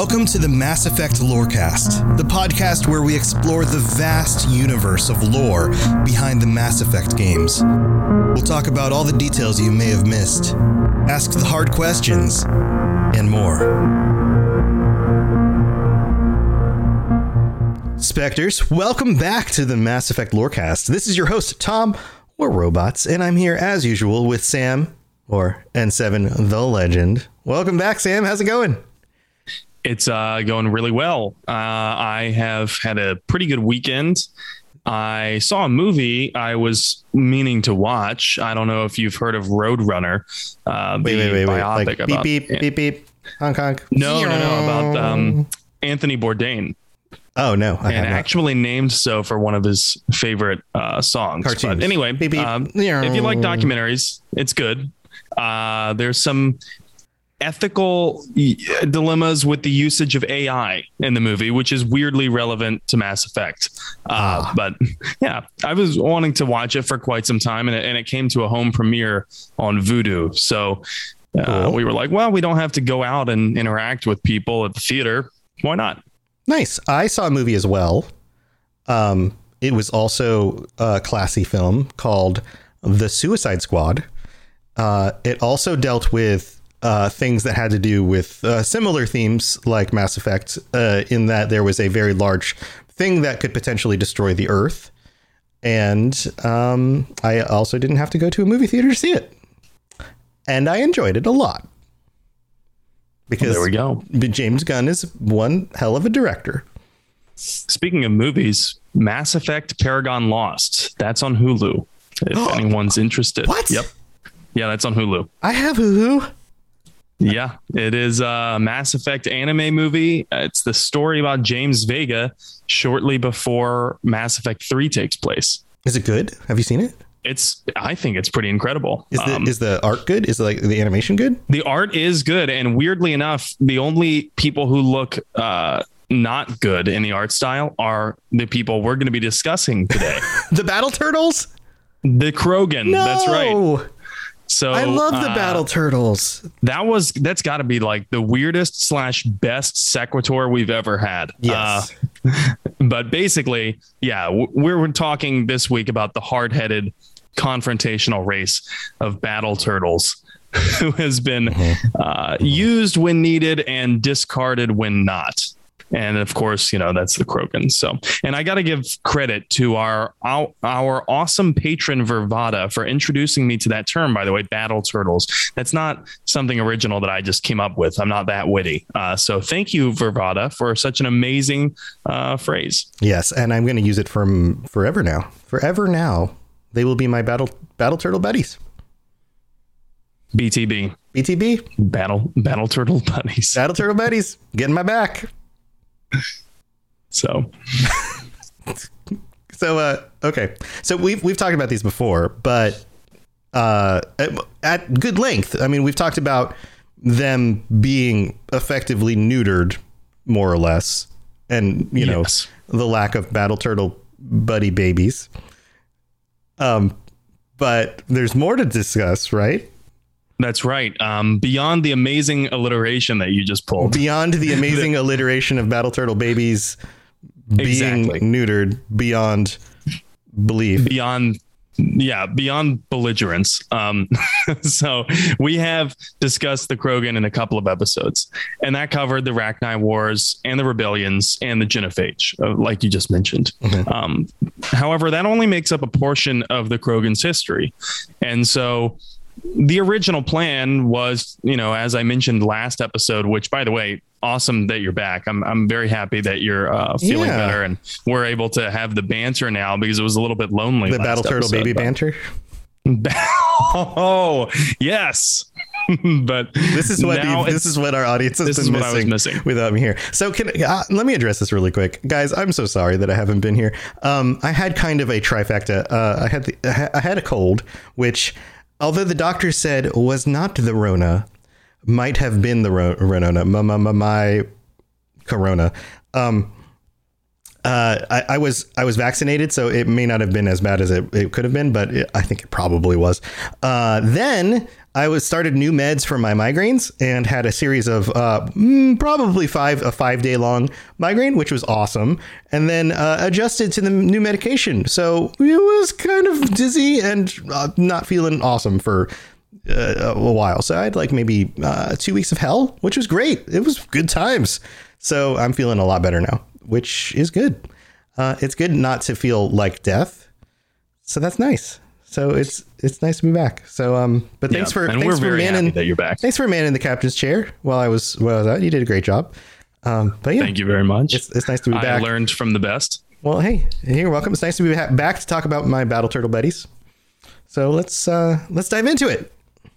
Welcome to the Mass Effect Lorecast, the podcast where we explore the vast universe of lore behind the Mass Effect games. We'll talk about all the details you may have missed, ask the hard questions, and more. Spectres, welcome back to the Mass Effect Lorecast. This is your host, Tom, or Robots, and I'm here as usual with Sam, or N7 the Legend. Welcome back, Sam. How's it going? It's uh, going really well. Uh, I have had a pretty good weekend. I saw a movie I was meaning to watch. I don't know if you've heard of Roadrunner. Uh, Wait, wait, wait, wait. Like, beep, about- beep, beep, beep. Honk, honk. No, no, no, about um, Anthony Bourdain, Oh, no. I and not. actually named so for one of his favorite uh, songs. Cartoons. But anyway, Beep, beep. um, if you like documentaries, it's good. Uh, there's some ethical dilemmas with the usage of AI in the movie, which is weirdly relevant to Mass Effect. Uh, Ah. But yeah, I was wanting to watch it for quite some time, and it, and it came to a home premiere on Vudu. So uh, Cool. we were like, well, we don't have to go out and interact with people at the theater. Why not? Nice. I saw a movie as well. Um, it was also a classy film called The Suicide Squad. Uh, it also dealt with uh, things that had to do with uh, similar themes like Mass Effect, uh, in that there was a very large thing that could potentially destroy the Earth. And um, I also didn't have to go to a movie theater to see it. And I enjoyed it a lot. Because There we go. James Gunn is one hell of a director. Speaking of movies, Mass Effect Paragon Lost. That's on Hulu. If anyone's interested. What? Yep. Yeah, that's on Hulu. I have Hulu. Yeah, it is a Mass Effect anime movie. It's the story about James Vega shortly before Mass Effect 3 takes place. Is it good? Have you seen it? It's I think it's pretty incredible. Is the Um, is the art good? Is like the animation good? the art is good and weirdly enough, the only people who look uh not good in the art style are the people we're going to be discussing today. The Battle Turtles? the Krogan. No, That's right. So I love the uh, Battle Turtles. That was that's got to be like the weirdest slash best sequitur we've ever had. Yes. Uh, but basically, yeah, w- we're talking this week about the hard-headed confrontational race of battle turtles who has been Mm-hmm. uh, used when needed and discarded when not. And of course, you know, that's the Krogan. So, and I got to give credit to our, our our awesome patron Vervada for introducing me to that term, by the way, battle turtles. That's not something original that I just came up with. I'm not that witty. Uh, so thank you, Vervada, for such an amazing uh, phrase. Yes, and I'm going to use it from forever now. Forever now, they will be my Battle Battle Turtle buddies. BTB, BTB, battle battle turtle buddies. Battle Turtle buddies, Get in my back. So So uh okay. So we've we've talked about these before, but uh at, at good length. I mean, we've talked about them being effectively neutered more or less and you know Yes. the lack of battle turtle buddy babies. Um but there's more to discuss, right? That's right. Um, beyond the amazing alliteration that you just pulled. Beyond the amazing alliteration of battle turtle babies being Exactly. neutered beyond belief. beyond yeah beyond belligerence um so we have discussed the krogan in a couple of episodes and that covered the Rachni wars and the rebellions and the genophage uh, like you just mentioned um however that only makes up a portion of the krogan's history and so the original plan was, you know, as I mentioned last episode, which by the way, awesome that you're back. I'm I'm very happy that you're uh, feeling Yeah. better and we're able to have the banter now because it was a little bit lonely. The battle turtle episode, baby but- banter. oh yes, but This is what this is what our audience has been is what I was missing, missing. without me here. So can uh, let me address this really quick, guys. I'm so sorry that I haven't been here. Um, I had kind of a trifecta. Uh, I had the, I had a cold, which, although the doctor said was not the Rona, might have been the Ro- Rona. My, my, my, my Corona. Um, uh, I, I was I was vaccinated, so it may not have been as bad as it, it could have been, but it, I think it probably was. Uh, then I was started new meds for my migraines and had a series of uh, mm, probably five a five day long migraine, which was awesome. And then uh, adjusted to the new medication, so it was kind of dizzy and uh, not feeling awesome for uh, a while. So I had like maybe uh, two weeks of hell, which was great. It was good times. So I'm feeling a lot better now, which is good. Uh, it's good not to feel like death. So that's nice. So it's it's nice to be back. So um, but thanks Yeah, for and thanks we're for very manning happy that you're back. thanks for manning the captain's chair while I was while I was out. You did a great job. Um, but yeah, Thank you very much. It's, it's nice to be I back. I learned from the best. Well, hey, you're welcome. It's nice to be back to talk about my battle turtle buddies. So let's uh, let's dive into it.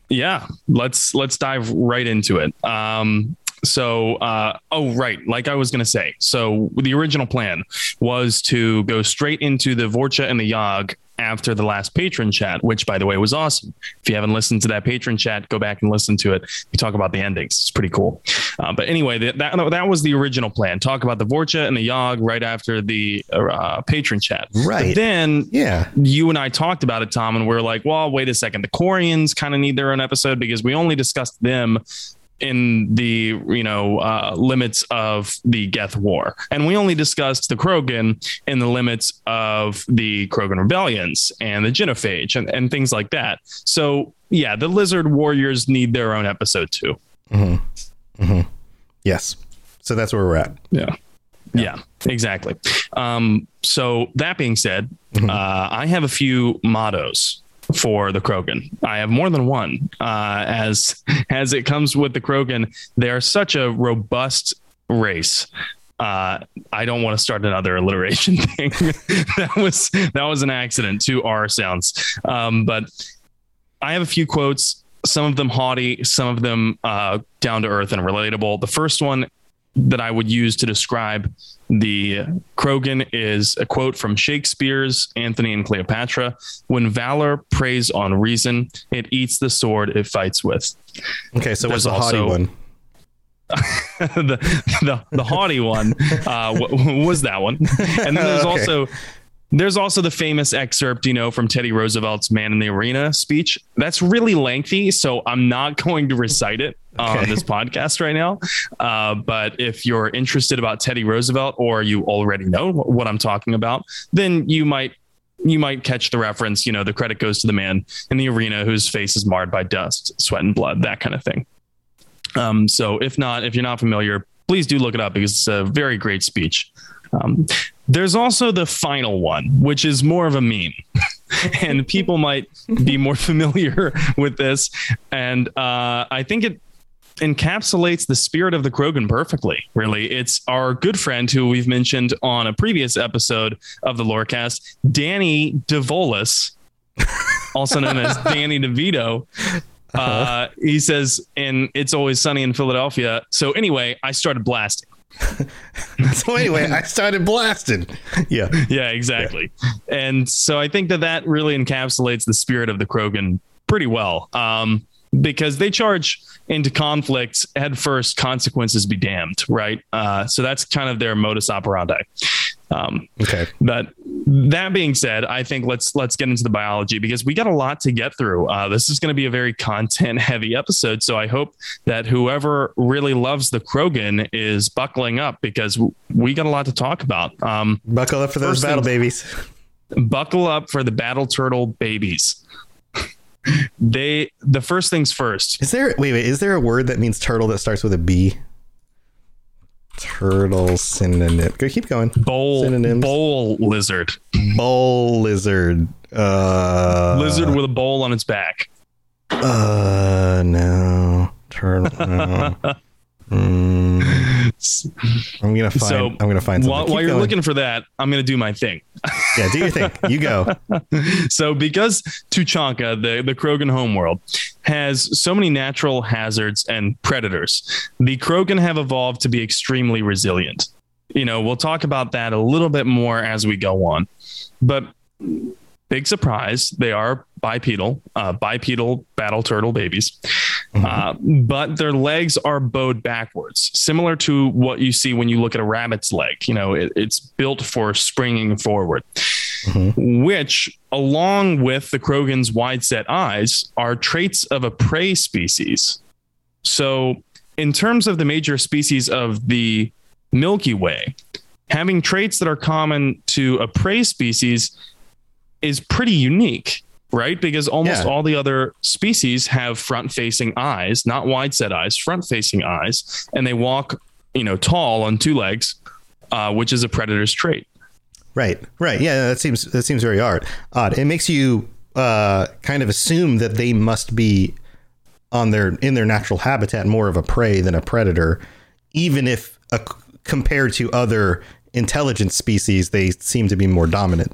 Yeah, let's let's dive right into it. Um, so, uh, oh right, like I was gonna say. So the original plan was to go straight into the Vorcha and the Yahg after the last patron chat, which by the way was awesome. If you haven't listened to that patron chat, go back and listen to it. We talk about the endings. It's pretty cool. Uh, but anyway, that, that that was the original plan. Talk about the Vorcha and the Yahg right after the uh, patron chat. Right. But then Yeah. you and I talked about it, Tom, and we are like, well, wait a second. The Quarians kind of need their own episode because we only discussed them in the you know uh, limits of the Geth War, and we only discussed the Krogan in the limits of the Krogan rebellions and the Genophage and, and things like that. So yeah, the Lizard Warriors need their own episode too. Mm-hmm. Mm-hmm. Yes. So that's where we're at. Yeah. Yeah, exactly. Um, so that being said, uh, I have a few mottos for the Krogan. I have more than one. Uh, as as it comes with the Krogan, they are such a robust race. Uh, I don't want to start another alliteration thing. that was that was an accident. Two R sounds. Um, but I have a few quotes. Some of them haughty, some of them uh, down to earth and relatable. The first one that I would use to describe the Krogan is a quote from Shakespeare's Antony and Cleopatra When valor preys on reason, it eats the sword it fights with. Okay. So what's There's the haughty also- one? the, the the haughty one uh, w- w- was that one, and then there's Okay. also there's also the famous excerpt, you know, from Teddy Roosevelt's "Man in the Arena" speech. That's really lengthy, so I'm not going to recite it on this podcast right now. Uh, but if you're interested about Teddy Roosevelt, or you already know what I'm talking about, then you might you might catch the reference. You know, the credit goes to the man in the arena whose face is marred by dust, sweat, and blood, that kind of thing. Um, so if not, if you're not familiar, please do look it up because it's a very great speech. Um, there's also the final one, which is more of a meme, and people might be more familiar with this. And uh, I think it encapsulates the spirit of the Krogan perfectly. Really, it's our good friend who we've mentioned on a previous episode of the Lorecast, Danny DeVolis, also known as Danny DeVito. Uh, he says, and it's always sunny in Philadelphia. So anyway, I started blasting. So anyway, I started blasting. Yeah. Yeah, exactly. And so I think that that really encapsulates the spirit of the Krogan pretty well. Um, because they charge into conflicts head first, consequences be damned, right? Uh, so that's kind of their modus operandi. Um, Okay. but that being said, I think let's let's get into the biology because we got a lot to get through. Uh, this is going to be a very content heavy episode, so I hope that whoever really loves the Krogan is buckling up because we got a lot to talk about. Um, Buckle up for those battle thing- babies. buckle up for the battle turtle babies. they the first things first. Is there wait wait? Is there a word that means turtle that starts with a B? Turtle synonym. Go keep going. Bowl Synonyms. bowl lizard. Bowl lizard. Uh, lizard with a bowl on its back. Uh, no. Turtle. No. Mm, I'm gonna find. So, I'm gonna find something. While, while you're going. looking for that, I'm going to do my thing. yeah, do your thing. You go. so because Tuchanka, the, the Krogan homeworld, has so many natural hazards and predators, the Krogan have evolved to be extremely resilient. You know, we'll talk about that a little bit more as we go on. But big surprise, they are bipedal, uh, bipedal battle turtle babies. Uh, but their legs are bowed backwards, similar to what you see when you look at a rabbit's leg. You know, it, it's built for springing forward. which, along with the Krogan's wide set eyes, are traits of a prey species. So, in terms of the major species of the Milky Way, having traits that are common to a prey species is pretty unique, right? Because almost Yeah. all the other species have front facing eyes, not wide set eyes, front facing eyes, and they walk, you know, tall on two legs, uh, which is a predator's trait. Right, right. Yeah, that seems that seems very odd. Odd. It makes you uh, kind of assume that they must be on their in their natural habitat more of a prey than a predator, even if uh, compared to other intelligent species, they seem to be more dominant.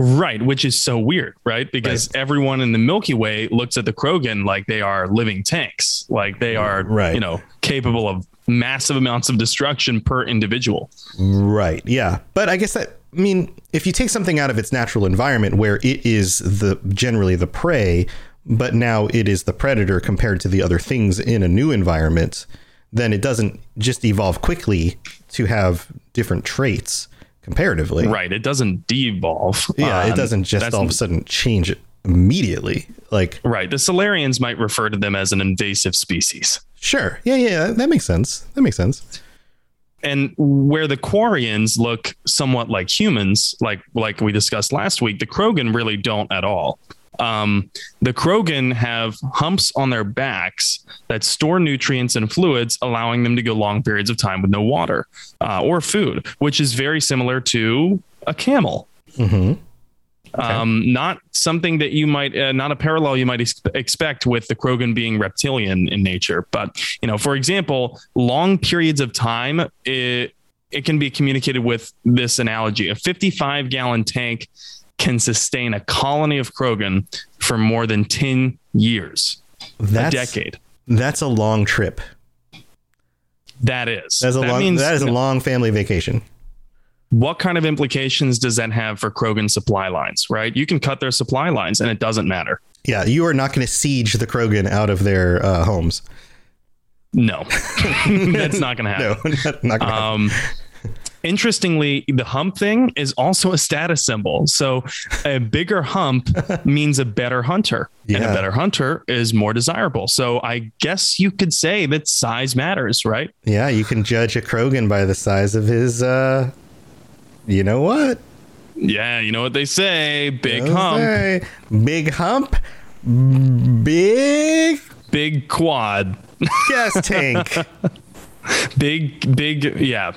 Right, which is so weird, right? Because everyone in the Milky Way looks at the Krogan like they are living tanks, like they mm, are, Right. you know, capable of massive amounts of destruction per individual. Right. Yeah. But I guess that I mean, if you take something out of its natural environment where it is the generally the prey, but now it is the predator compared to the other things in a new environment, then it doesn't just evolve quickly to have different traits comparatively. Right, it doesn't de-evolve. Yeah, it Um, doesn't just all of a sudden change immediately. Like, Right, the Salarians might refer to them as an invasive species. sure. Yeah, yeah, that makes sense. That makes sense. and where the Quarians look somewhat like humans, like like we discussed last week, the Krogan really don't at all. Um, the Krogan have humps on their backs that store nutrients and fluids, allowing them to go long periods of time with no water uh, or food, which is very similar to a camel. hmm Um, not something that you might, uh, not a parallel you might ex- expect with the Krogan being reptilian in nature. But, you know, for example, long periods of time, it, it can be communicated with this analogy. A 55 gallon tank can sustain a colony of Krogan for more than 10 years, That's a decade. That's a long trip. That is. That's a that long. means that is a long family vacation. what kind of implications does that have for Krogan supply lines, right? You can cut their supply lines and it doesn't matter. Yeah, you are not going to siege the Krogan out of their uh, homes. No, that's not going to happen. No, not, not gonna happen. Um, interestingly, the hump thing is also a status symbol. So a bigger hump means a better hunter, and a better hunter is more desirable. So I guess you could say that size matters, right? Yeah, you can judge a Krogan by the size of his. uh You know what? Yeah, you know what they say: big hump, say, Big hump. Big big quad, gas tank. big, big, yeah,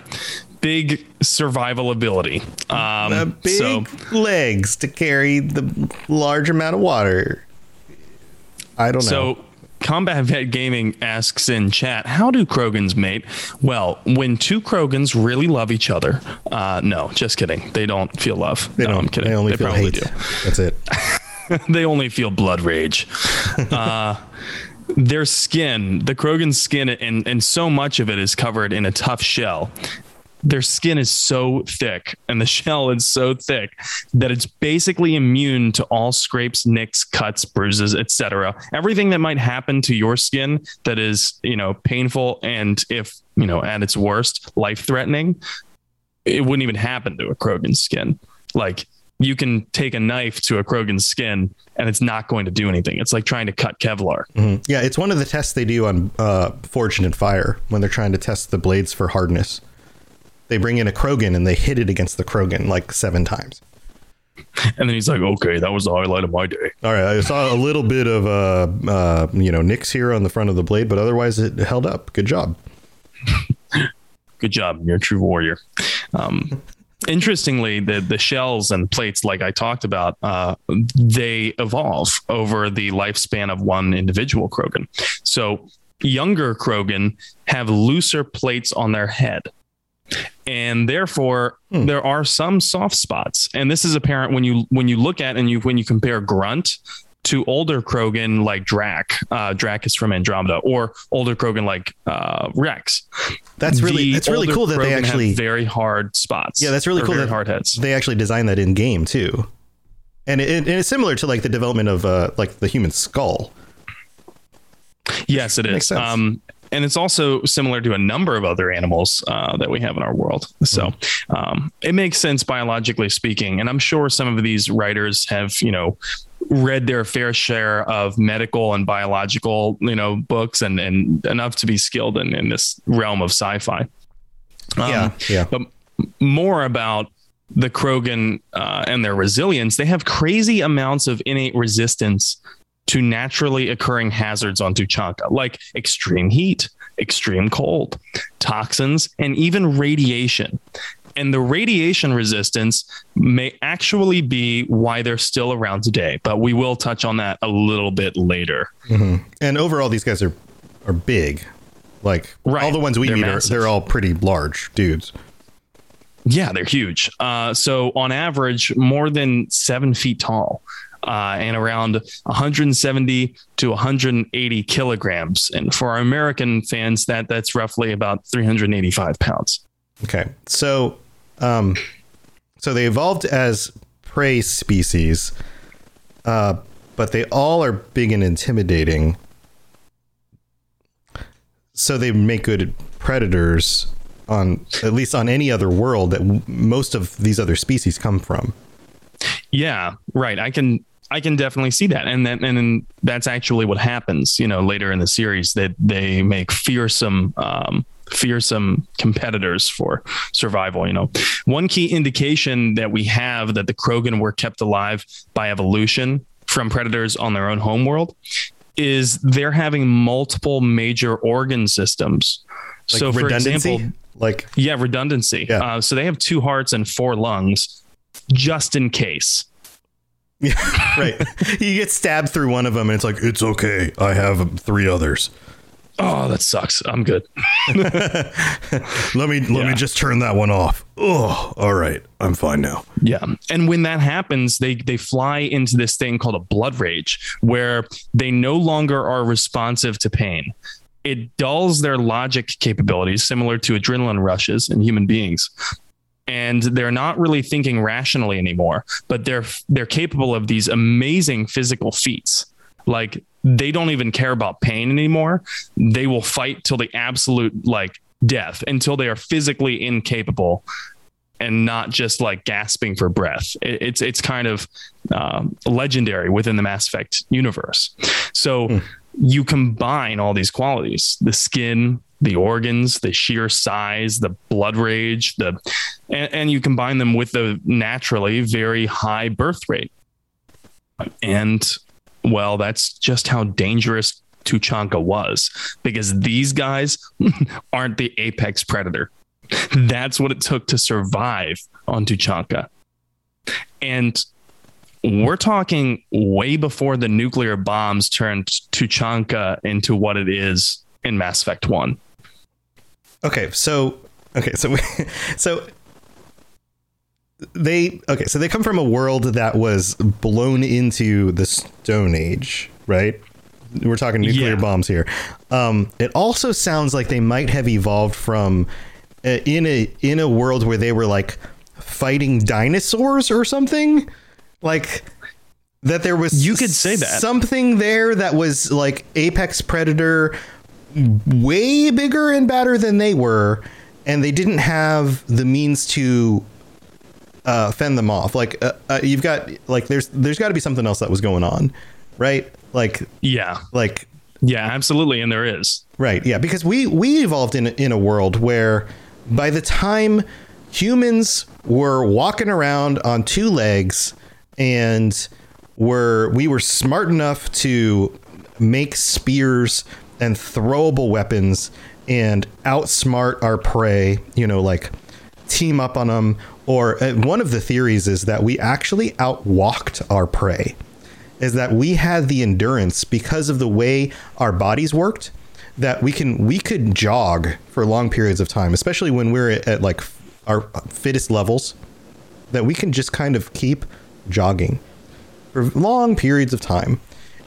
big survival ability. Um, Uh, big so legs to carry the large amount of water. I don't know. So, Combat Vet Gaming asks in chat, how do Krogans mate? Well, when two Krogans really love each other, uh, no, just kidding. They don't feel love. they no, don't. I'm kidding. They only feel probably hate. That's it. they only feel blood rage. uh, their skin, the Krogan skin, and, and so much of it is covered in a tough shell. Their skin is so thick and the shell is so thick that it's basically immune to all scrapes, nicks, cuts, bruises, etc. Everything that might happen to your skin that is, you know, painful and if, you know, at its worst, life-threatening, it wouldn't even happen to a Krogan skin. Like you can take a knife to a Krogan skin and it's not going to do anything. It's like trying to cut Kevlar. Mhm. Yeah, it's one of the tests they do on uh, Forged in Fire when they're trying to test the blades for hardness. They bring in a Krogan and they hit it against the Krogan like seven times. And then he's like, okay, that was the highlight of my day. All right, I saw a little bit of uh, uh, you know nicks here on the front of the blade, but otherwise it held up. Good job. Good job. You're a true warrior. Um, interestingly, the, the shells and plates, like I talked about, uh, they evolve over the lifespan of one individual Krogan. So younger Krogan have looser plates on their head. And therefore, Hmm. there are some soft spots, and this is apparent when you when you look at and you when you compare Grunt to older Krogan like Drack. Uh, Drack is from Andromeda, or older Krogan like uh, Rex. That's really The that's really cool that they Krogan have actually very hard spots. Yeah, that's really cool that- hard heads. they actually designed that in game too, and it, and it's similar to like the development of uh, like the human skull. Yes, it Makes sense. Um, and it's also similar to a number of other animals uh, that we have in our world. So um, it makes sense biologically speaking. And I'm sure some of these writers have, you know, read their fair share of medical and biological, you know, books and, and enough to be skilled in, in this realm of sci-fi. Um, yeah. Yeah. But more about the Krogan uh, and their resilience, they have crazy amounts of innate resistance to naturally occurring hazards on Tuchanka, like extreme heat, extreme cold, toxins, and even radiation. And the radiation resistance may actually be why they're still around today, but we will touch on that a little bit later. Mm-hmm. And overall, these guys are are big. Like right. all the ones we they're meet are they're all pretty large dudes. Yeah, they're huge. Uh, so on average, more than seven feet tall. Uh, and around 170 to 180 kilograms. And for our American fans, that that's roughly about 385 pounds. Okay, so um, so they evolved as prey species, uh, but they all are big and intimidating. So they make good predators on at least on any other world that most of these other species come from. Yeah, right. I can I can definitely see that, and then and then that's actually what happens. You know, later in the series, that they, they make fearsome. Um, fearsome competitors for survival you know one key indication that we have that the krogan were kept alive by evolution from predators on their own homeworld is they're having multiple major organ systems like so for example like yeah redundancy yeah. Uh, so they have two hearts and four lungs just in case yeah right. You get stabbed through one of them and it's like it's okay. I have three others. Oh that sucks. I'm good. Let me let yeah. me just turn that one off. Oh all right. I'm fine now. Yeah. And when that happens they they fly into this thing called a blood rage where they no longer are responsive to pain. It dulls their logic capabilities, similar to adrenaline rushes in human beings. And they're not really thinking rationally anymore, but they're they're capable of these amazing physical feats. Like they don't even care about pain anymore. They will fight till the absolute like death until they are physically incapable and not just like gasping for breath. It, it's it's kind of um, legendary within the Mass Effect universe. So. Mm you combine all these qualities the skin the organs the sheer size the blood rage the and, and, you combine them with the naturally very high birth rate. And well that's just how dangerous tuchanka was because these guys aren't the apex predator. That's what it took to survive on tuchanka. And we're talking way before the nuclear bombs turned Tuchanka into what it is in Mass Effect 1. Okay, so okay, so so they okay, so they come from a world that was blown into the Stone Age, right? We're talking nuclear yeah. bombs here. Um, it also sounds like they might have evolved from uh, in a in a world where they were like fighting dinosaurs or something like that there was you could say that something there that was like apex predator way bigger and badder than they were and they didn't have the means to uh, fend them off. Like uh, uh, you've got like there's there's got to be something else that was going on right? Like yeah. like yeah absolutely and there is. Right yeah because we we evolved in in a world where by the time humans were walking around on two legs and were we were smart enough to make spears and throwable weapons and outsmart our prey, you know, like team up on them. Or uh, one of the theories is that we actually outwalked our prey, is that we had the endurance because of the way our bodies worked that we can we could jog for long periods of time, especially when we're at, at like our fittest levels, that we can just kind of keep jogging for long periods of time.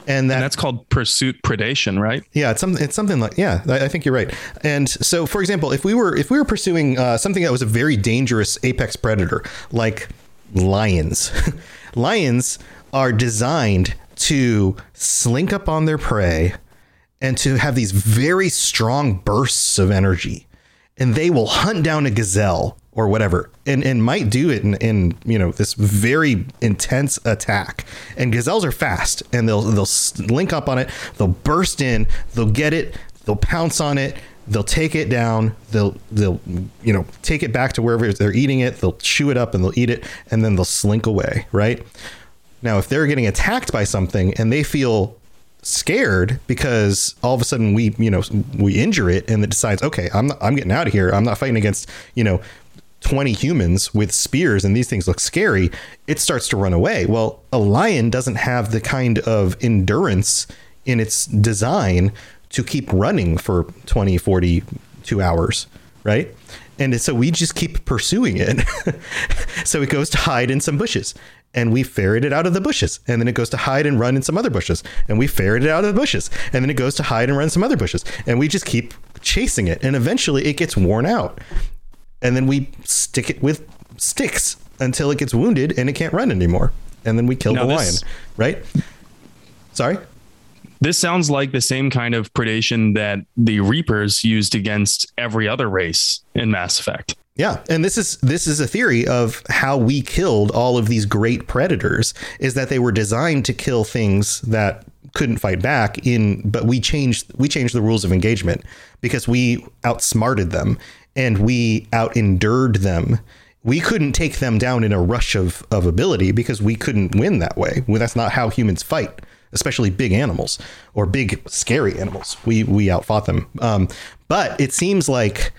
And, that, and that's called pursuit predation, right? Yeah, it's something. It's something like yeah. I, I think you're right. And so, for example, if we were if we were pursuing uh, something that was a very dangerous apex predator, like lions, lions are designed to slink up on their prey and to have these very strong bursts of energy. And they will hunt down a gazelle or whatever. And, and might do it in, in you know this very intense attack. And gazelles are fast and they'll they'll link up on it. They'll burst in. They'll get it. They'll pounce on it. They'll take it down. They'll they'll you know take it back to wherever they're eating it. They'll chew it up and they'll eat it and then they'll slink away right? Now if they're getting attacked by something and they feel scared because all of a sudden we you know we injure it and it decides okay i'm not, i'm getting out of here. I'm not fighting against you know 20 humans with spears and these things look scary it starts to run away well a lion doesn't have the kind of endurance in its design to keep running for 20 42 hours right and so we just keep pursuing it so it goes to hide in some bushes and we ferret it out of the bushes. And then it goes to hide and run in some other bushes. And we ferret it out of the bushes. And then it goes to hide and run in some other bushes. And we just keep chasing it. And eventually it gets worn out. And then we stick it with sticks until it gets wounded and it can't run anymore. And then we kill now the this, lion, right? Sorry? This sounds like the same kind of predation that the Reapers used against every other race in Mass Effect. Yeah, and this is this is a theory of how we killed all of these great predators is that they were designed to kill things that couldn't fight back in but we changed we changed the rules of engagement because we outsmarted them and we out endured them. We couldn't take them down in a rush of of ability because we couldn't win that way. Well, that's not how humans fight especially big animals or big scary animals. We we outfought them. Um, but it seems like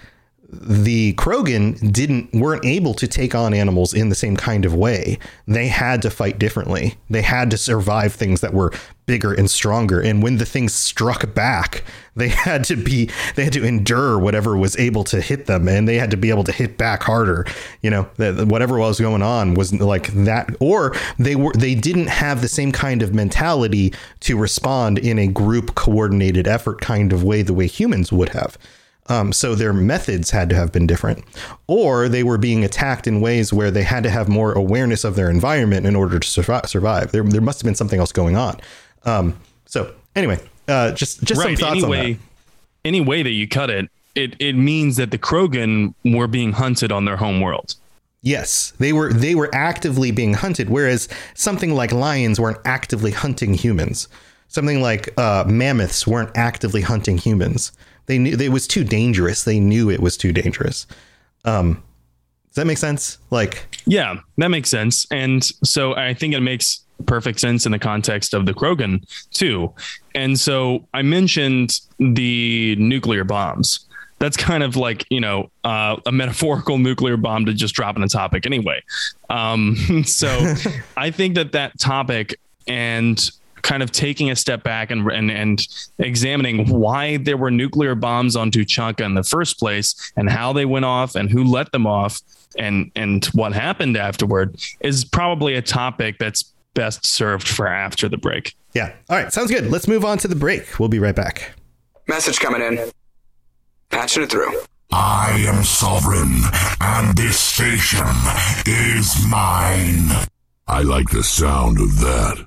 the Krogan didn't weren't able to take on animals in the same kind of way. They had to fight differently. They had to survive things that were bigger and stronger. And when the things struck back, they had to be they had to endure whatever was able to hit them, and they had to be able to hit back harder. You know, that whatever was going on was like that, or they were they didn't have the same kind of mentality to respond in a group coordinated effort kind of way the way humans would have. Um, so their methods had to have been different, or they were being attacked in ways where they had to have more awareness of their environment in order to survive. There, there must have been something else going on. Um, so anyway, uh, just just right. some thoughts anyway, on that. Any way that you cut it, it it means that the Krogan were being hunted on their home world. Yes, they were they were actively being hunted, whereas something like lions weren't actively hunting humans. Something like uh, mammoths weren't actively hunting humans. They knew it was too dangerous. They knew it was too dangerous. Um, does that make sense? Like, yeah, that makes sense. And so I think it makes perfect sense in the context of the Krogan too. And so I mentioned the nuclear bombs. That's kind of like you know uh, a metaphorical nuclear bomb to just drop in a topic anyway. Um, so I think that that topic and kind of taking a step back and, and, and examining why there were nuclear bombs on Tuchanka in the first place and how they went off and who let them off and, and what happened afterward is probably a topic that's best served for after the break. Yeah. All right. Sounds good. Let's move on to the break. We'll be right back. Message coming in. Patching it through. I am sovereign, and this station is mine. I like the sound of that.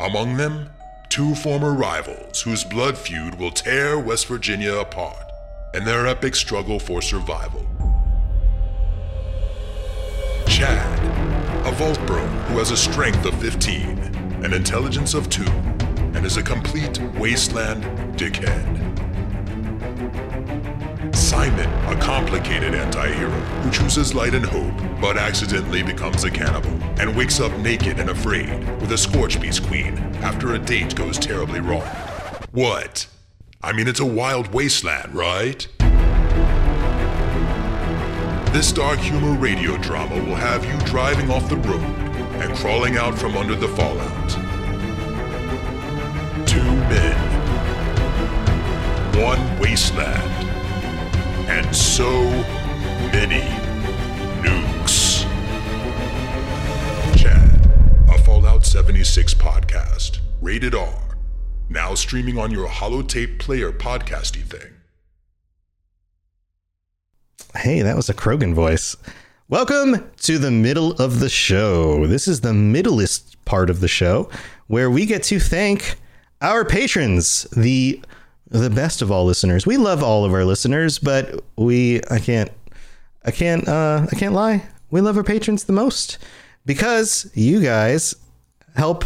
Among them, two former rivals whose blood feud will tear West Virginia apart in their epic struggle for survival. Chad, a vault bro who has a strength of 15, an intelligence of 2, and is a complete wasteland dickhead. Simon, a complicated anti hero who chooses light and hope, but accidentally becomes a cannibal and wakes up naked and afraid with a Scorch Beast Queen after a date goes terribly wrong. What? I mean, it's a wild wasteland, right? This dark humor radio drama will have you driving off the road and crawling out from under the fallout. Two men, one wasteland, and so many 76 podcast, rated R, now streaming on your holotape player podcasty thing. Hey, that was a Krogan voice. Welcome to the middle of the show. This is the middleest part of the show where we get to thank our patrons, the the best of all listeners. We love all of our listeners, but we I can't I can't uh I can't lie. We love our patrons the most because you guys help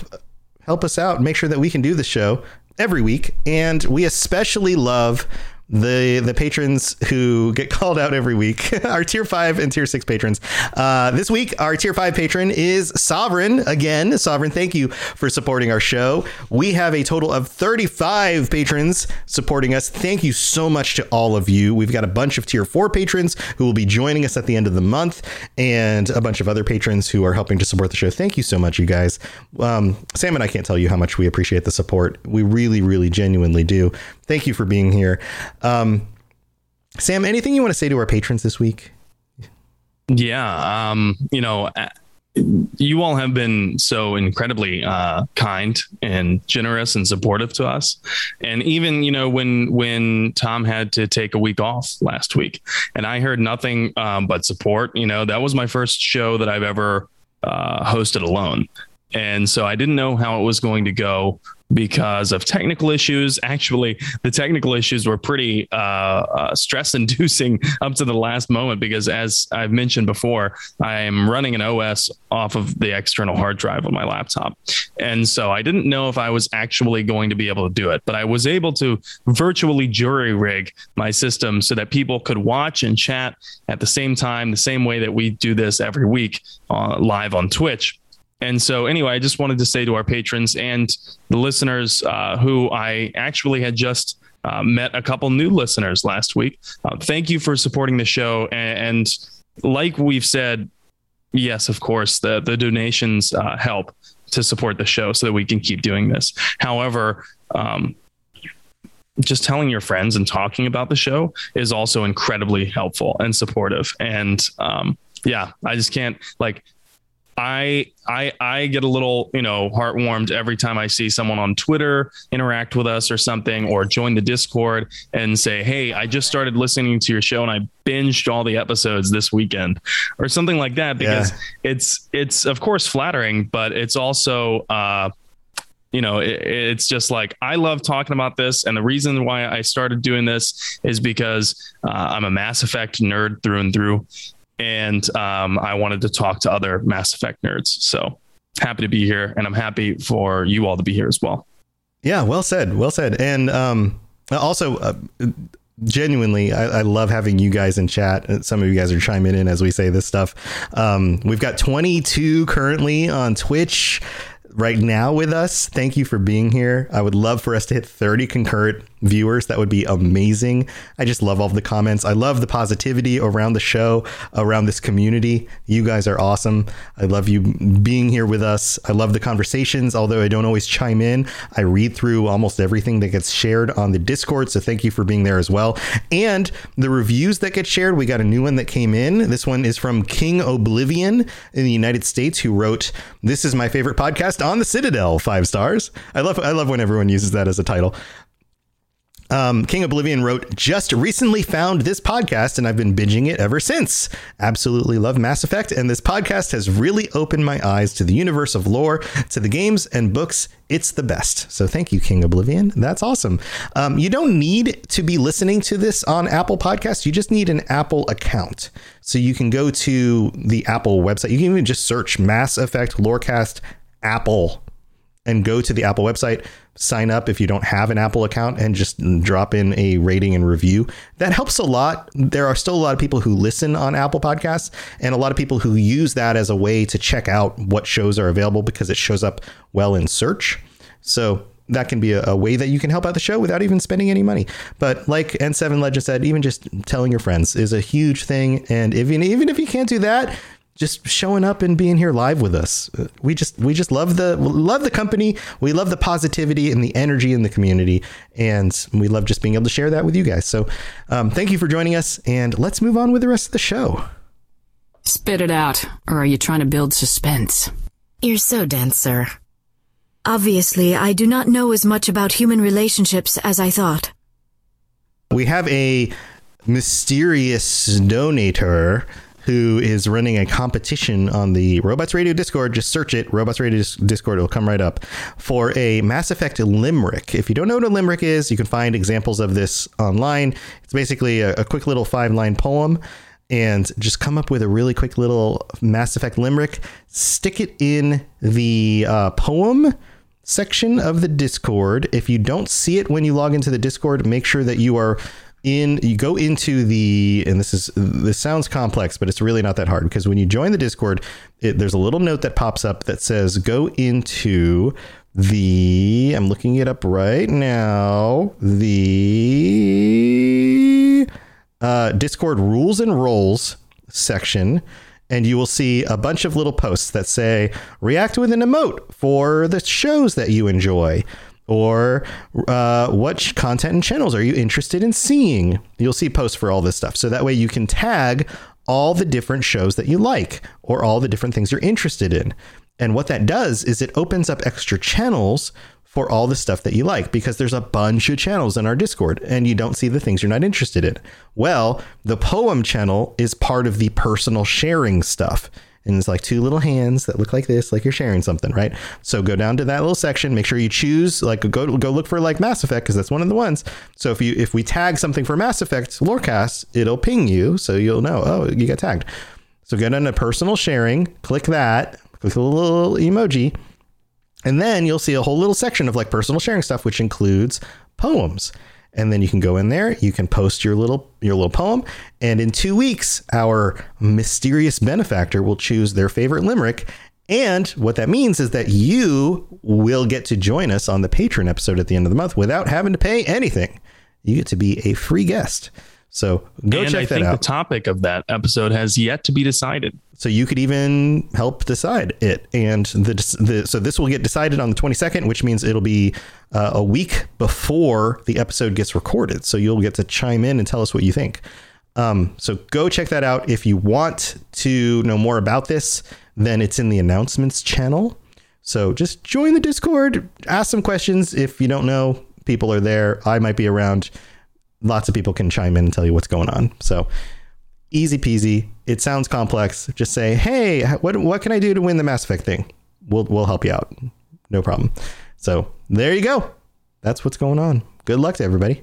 help us out, make sure that we can do the show every week, and we especially love the the patrons who get called out every week our tier 5 and tier 6 patrons. Uh, this week our tier 5 patron is sovereign again. Sovereign thank you for supporting our show. We have a total of 35 patrons supporting us. Thank you so much to all of you. We've got a bunch of tier 4 patrons who will be joining us at the end of the month and a bunch of other patrons who are helping to support the show. Thank you so much you guys. Um, sam and i can't tell you how much we appreciate the support. We really really genuinely do. Thank you for being here um, Sam, anything you want to say to our patrons this week? Yeah, um, you know, you all have been so incredibly uh, kind and generous and supportive to us. And even you know when when Tom had to take a week off last week, and I heard nothing um, but support. You know, that was my first show that I've ever uh, hosted alone, and so I didn't know how it was going to go because of technical issues. Actually, the technical issues were pretty uh, uh, stress inducing up to the last moment because, as I've mentioned before, I am running an OS off of the external hard drive on my laptop. And so I didn't know if I was actually going to be able to do it, but I was able to virtually jury rig my system so that people could watch and chat at the same time, the same way that we do this every week uh, live on Twitch. And so, anyway, I just wanted to say to our patrons and the listeners uh, who I actually had just uh, met a couple new listeners last week. Uh, thank you for supporting the show. And, and, like we've said, yes, of course, the, the donations uh, help to support the show so that we can keep doing this. However, um, just telling your friends and talking about the show is also incredibly helpful and supportive. And um, yeah, I just can't like I I I get a little, you know, heartwarmed every time I see someone on Twitter interact with us or something or join the Discord and say, "Hey, I just started listening to your show and I binged all the episodes this weekend." Or something like that because yeah. it's it's of course flattering, but it's also uh you know, it, it's just like I love talking about this, and the reason why I started doing this is because uh, I'm a Mass Effect nerd through and through, and um, I wanted to talk to other Mass Effect nerds. So happy to be here, and I'm happy for you all to be here as well. Yeah, well said, well said, and um, also. Uh, genuinely I, I, love having you guys in chat some of you guys are chiming in as we say this stuff um, we've got 22 currently on twitch right now with us. Thank you for being here. I would love for us to hit 30 concurrent viewers. That would be amazing. I just love all the comments. I love the positivity around the show, around this community. You guys are awesome. I love you being here with us. I love the conversations, although I don't always chime in. I read through almost everything that gets shared on the Discord. So thank you for being there as well. And the reviews that get shared, we got a new one that came in. This one is from King Oblivion in the United States, who wrote, This is my favorite podcast on the Citadel, five stars. I love I love when everyone uses that as a title. Um, King Oblivion wrote, just recently found this podcast and I've been binging it ever since. Absolutely love Mass Effect, and this podcast has really opened my eyes to the universe of lore, to the games and books. It's the best. So thank you, King Oblivion. That's awesome. Um, you don't need to be listening to this on Apple Podcasts. You just need an Apple account. So you can go to the Apple website. You can even just search Mass Effect Lorecast Apple and go to the Apple website sign up if you don't have an Apple account and just drop in a rating and review. That helps a lot. There are still a lot of people who listen on Apple Podcasts and a lot of people who use that as a way to check out what shows are available because it shows up well in search. So that can be a, a, way that you can help out the show without even spending any money. But like N7 Legend said, even just telling your friends is a huge thing. And even even if you can't do that, just showing up and being here live with us. We just we just love the love the company. We love the positivity and the energy in the community, and we love just being able to share that with you guys. So, um, thank you for joining us, and let's move on with the rest of the show. Spit it out, or are you trying to build suspense? You're so dense, sir. Obviously, I do not know as much about human relationships as I thought. We have a mysterious donator who is running a competition on the Robots Radio Discord. Just search it, Robots Radio Discord. It'll come right up for a Mass Effect limerick. If you don't know what a limerick is, you can find examples of this online. It's basically a, a quick little five line poem and just come up with a really quick little Mass Effect limerick, stick it in the uh, poem section of the Discord. If you don't see it when you log into the Discord, make sure that you are in you go into the and this is this sounds complex but it's really not that hard because when you join the discord it, there's a little note that pops up that says go into the i'm looking it up right now the uh, discord rules and roles section and you will see a bunch of little posts that say react with an emote for the shows that you enjoy or uh, what content and channels are you interested in seeing? You'll see posts for all this stuff. So that way you can tag all the different shows that you like or all the different things you're interested in. And what that does is it opens up extra channels for all the stuff that you like because there's a bunch of channels in our Discord and you don't see the things you're not interested in. Well, the poem channel is part of the personal sharing stuff and it's like two little hands that look like this, like you're sharing something, right? So go down to that little section, make sure you choose, like go go look for like Mass Effect because that's one of the ones. So if you if we tag something for Mass Effect Lorecast, it'll ping you, so you'll know, oh, you got tagged. So go down to personal sharing, click that, click the little emoji, and then you'll see a whole little section of like personal sharing stuff, which includes poems and then you can go in there you can post your little your little poem and in two weeks our mysterious benefactor will choose their favorite limerick. And what that means is that you will get to join us on the patron episode at the end of the month without having to pay anything. You get to be a free guest. So go and check I that think out. the topic of that episode has yet to be decided so you could even help decide it. And the, the so this will get decided on the 22nd which means it'll be uh, a week before the episode gets recorded. So you'll get to chime in and tell us what you think. Um, so go check that out. If you want to know more about this then it's in the announcements channel. So just join the discord ask some questions. If you don't know people are there. I might be around. Lots of people can chime in and tell you what's going on. So easy peasy. It sounds complex. Just say, "Hey, what what can I do to win the Mass Effect thing?" We'll we'll help you out. No problem. So there you go. That's what's going on. Good luck to everybody.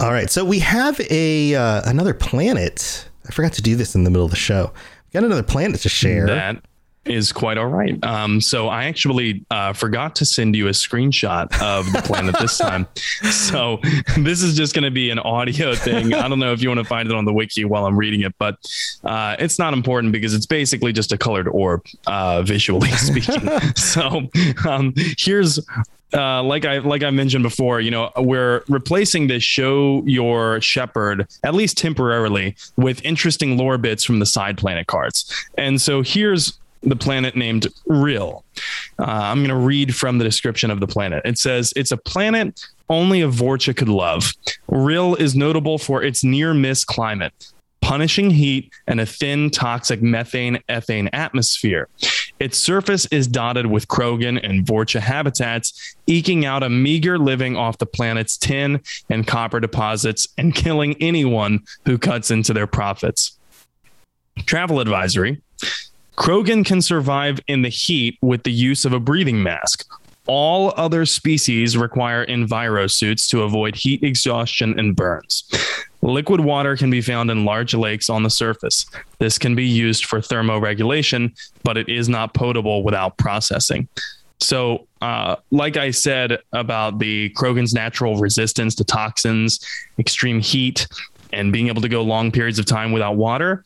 All right, so we have a uh, another planet. I forgot to do this in the middle of the show. We got another planet to share. That is quite all right. Um, so I actually uh, forgot to send you a screenshot of the planet this time. So this is just going to be an audio thing. I don't know if you want to find it on the wiki while I'm reading it, but uh, it's not important because it's basically just a colored orb, uh, visually speaking. so um, here's uh, like I like I mentioned before, you know, we're replacing the show your shepherd at least temporarily with interesting lore bits from the side planet cards. And so here's the planet named Rill. Uh, I'm going to read from the description of the planet. It says it's a planet only a Vorcha could love. Rill is notable for its near miss climate, punishing heat, and a thin, toxic methane ethane atmosphere. Its surface is dotted with Krogan and Vorcha habitats, eking out a meager living off the planet's tin and copper deposits and killing anyone who cuts into their profits. Travel advisory Krogan can survive in the heat with the use of a breathing mask. All other species require enviro suits to avoid heat exhaustion and burns. Liquid water can be found in large lakes on the surface. This can be used for thermoregulation, but it is not potable without processing. So, uh, like I said about the Krogan's natural resistance to toxins, extreme heat, and being able to go long periods of time without water,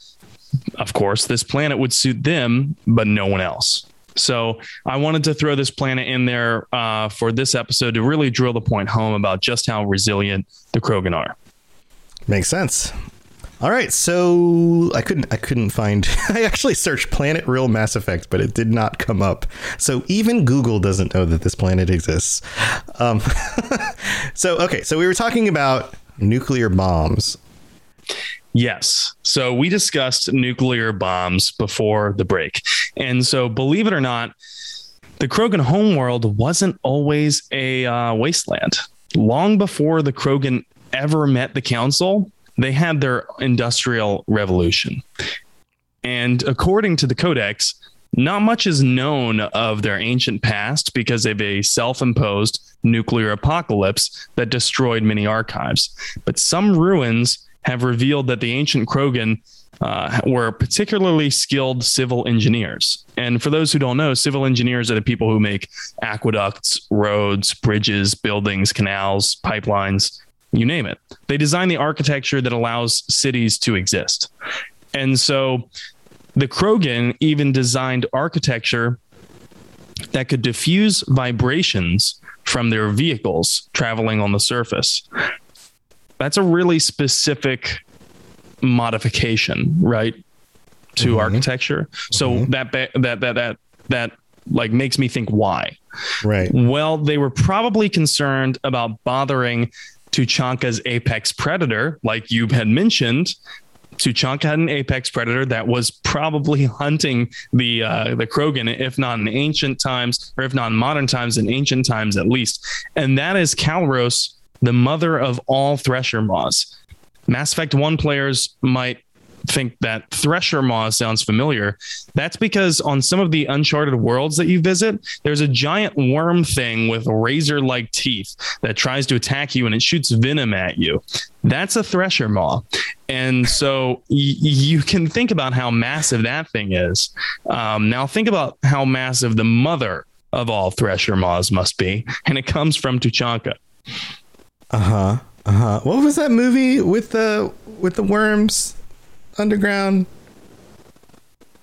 of course, this planet would suit them, but no one else. So I wanted to throw this planet in there uh, for this episode to really drill the point home about just how resilient the Krogan are. Makes sense. All right, so I couldn't I couldn't find I actually searched planet real Mass Effect, but it did not come up. So even Google doesn't know that this planet exists. Um, so okay, so we were talking about nuclear bombs. Yes. So we discussed nuclear bombs before the break. And so believe it or not, the Krogan homeworld wasn't always a uh, wasteland. Long before the Krogan ever met the council, they had their industrial revolution. And according to the Codex, not much is known of their ancient past because of a self imposed nuclear apocalypse that destroyed many archives. But some ruins have revealed that the ancient Krogan uh, were particularly skilled civil engineers. And for those who don't know, civil engineers are the people who make aqueducts, roads, bridges, buildings, canals, pipelines, you name it. They design the architecture that allows cities to exist. And so the Krogan even designed architecture that could diffuse vibrations from their vehicles traveling on the surface. That's a really specific modification, right? To mm-hmm. architecture. So mm-hmm. that that that that that like makes me think why. Right. Well, they were probably concerned about bothering Tuchanka's apex predator, like you had mentioned. Tuchanka had an apex predator that was probably hunting the uh, the Krogan, if not in ancient times, or if not in modern times, in ancient times at least. And that is Kalros, the mother of all Thresher Maws. Mass Effect 1 players might think that Thresher Maw sounds familiar, that's because on some of the uncharted worlds that you visit, there's a giant worm thing with razor like teeth that tries to attack you and it shoots venom at you. That's a Thresher Maw. And so y- you can think about how massive that thing is. Um, now, think about how massive the mother of all Thresher Maws must be. And it comes from Tuchanka. Uh huh. Uh huh. What was that movie with the with the worms? underground?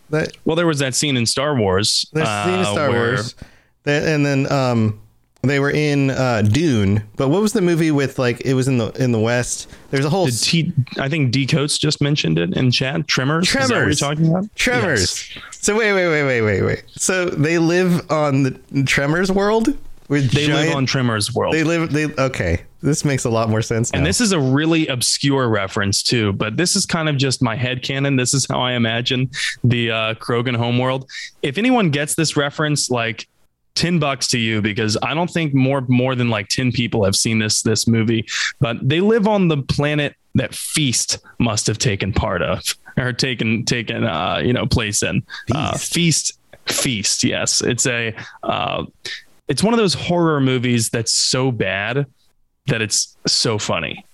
That well, there was that scene in Star Wars. Uh, scene in Star where, Wars, that, and then um, they were in uh, Dune. But what was the movie with like it was in the in the West? There's a whole. T- I think D Coates just mentioned it in chat. Tremors. Tremors. Is that what you're talking about? Tremors. Yes. So wait, wait, wait, wait, wait, wait. So they live on the Tremors world. With they giant, live on Tremors world. They live. They okay. This makes a lot more sense. Now. And this is a really obscure reference too, but this is kind of just my head canon. This is how I imagine the uh, Krogan homeworld. If anyone gets this reference, like 10 bucks to you because I don't think more more than like 10 people have seen this this movie but they live on the planet that feast must have taken part of or taken taken uh you know place in feast uh, feast, feast yes it's a uh it's one of those horror movies that's so bad that it's so funny.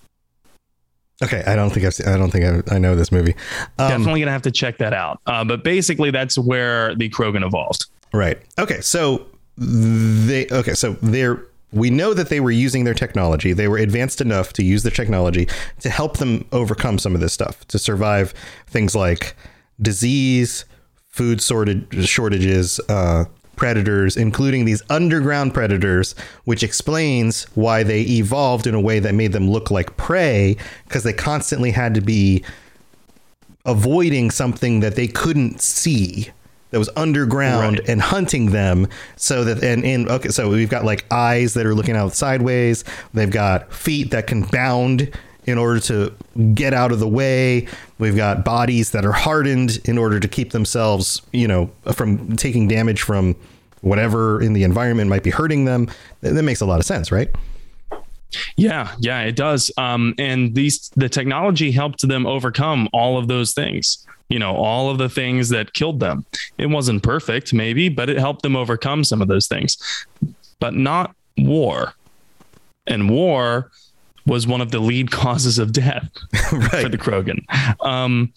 Okay, I don't think I've seen, I don't think I, I know this movie. Um, Definitely gonna have to check that out. Uh, but basically, that's where the Krogan evolved. Right. Okay. So they okay. So they're we know that they were using their technology. They were advanced enough to use their technology to help them overcome some of this stuff, to survive things like disease, food sorted shortages, uh, predators, including these underground predators, which explains why they evolved in a way that made them look like prey because they constantly had to be avoiding something that they couldn't see that was underground right. and hunting them so that and in okay so we've got like eyes that are looking out sideways they've got feet that can bound in order to get out of the way. We've got bodies that are hardened in order to keep themselves, you know, from taking damage from whatever in the environment might be hurting them. That makes a lot of sense, right? Yeah, yeah, it does. Um, and these the technology helped them overcome all of those things. You know, all of the things that killed them. It wasn't perfect, maybe, but it helped them overcome some of those things. But not war. And war was one of the lead causes of death right. for the Krogan. Um,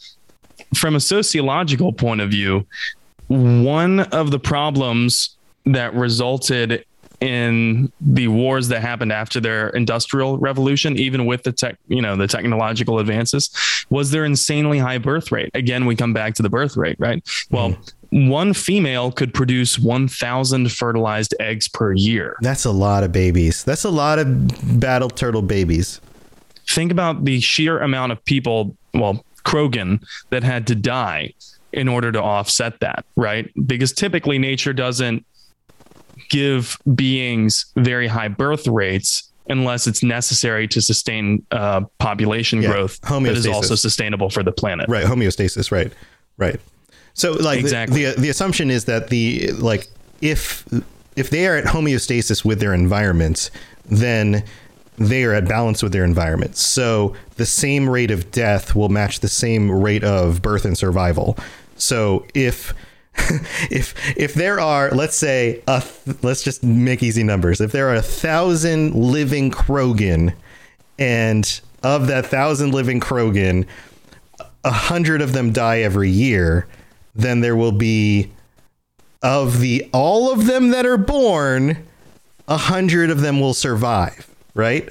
from a sociological point of view, one of the problems that resulted in the wars that happened after their industrial revolution, even with the tech, you know, the technological advances, was their insanely high birth rate. Again, we come back to the birth rate, right? Well, one female could produce 1,000 fertilized eggs per year. That's a lot of babies. That's a lot of battle turtle babies. Think about the sheer amount of people, well, Krogan, that had to die in order to offset that, right? Because typically nature doesn't give beings very high birth rates unless it's necessary to sustain uh, population Yeah, growth that is also sustainable for the planet. Right, homeostasis, right. Right. So like the- Exactly. the, the assumption is that the like if if they are at homeostasis with their environments, then they are at balance with their environment. So the same rate of death will match the same rate of birth and survival. So if if if there are let's say a th- let's just make easy numbers. If there are a thousand living Krogan, and of that thousand living Krogan, a hundred of them die every year, then there will be of the all of them that are born, a hundred of them will survive, right?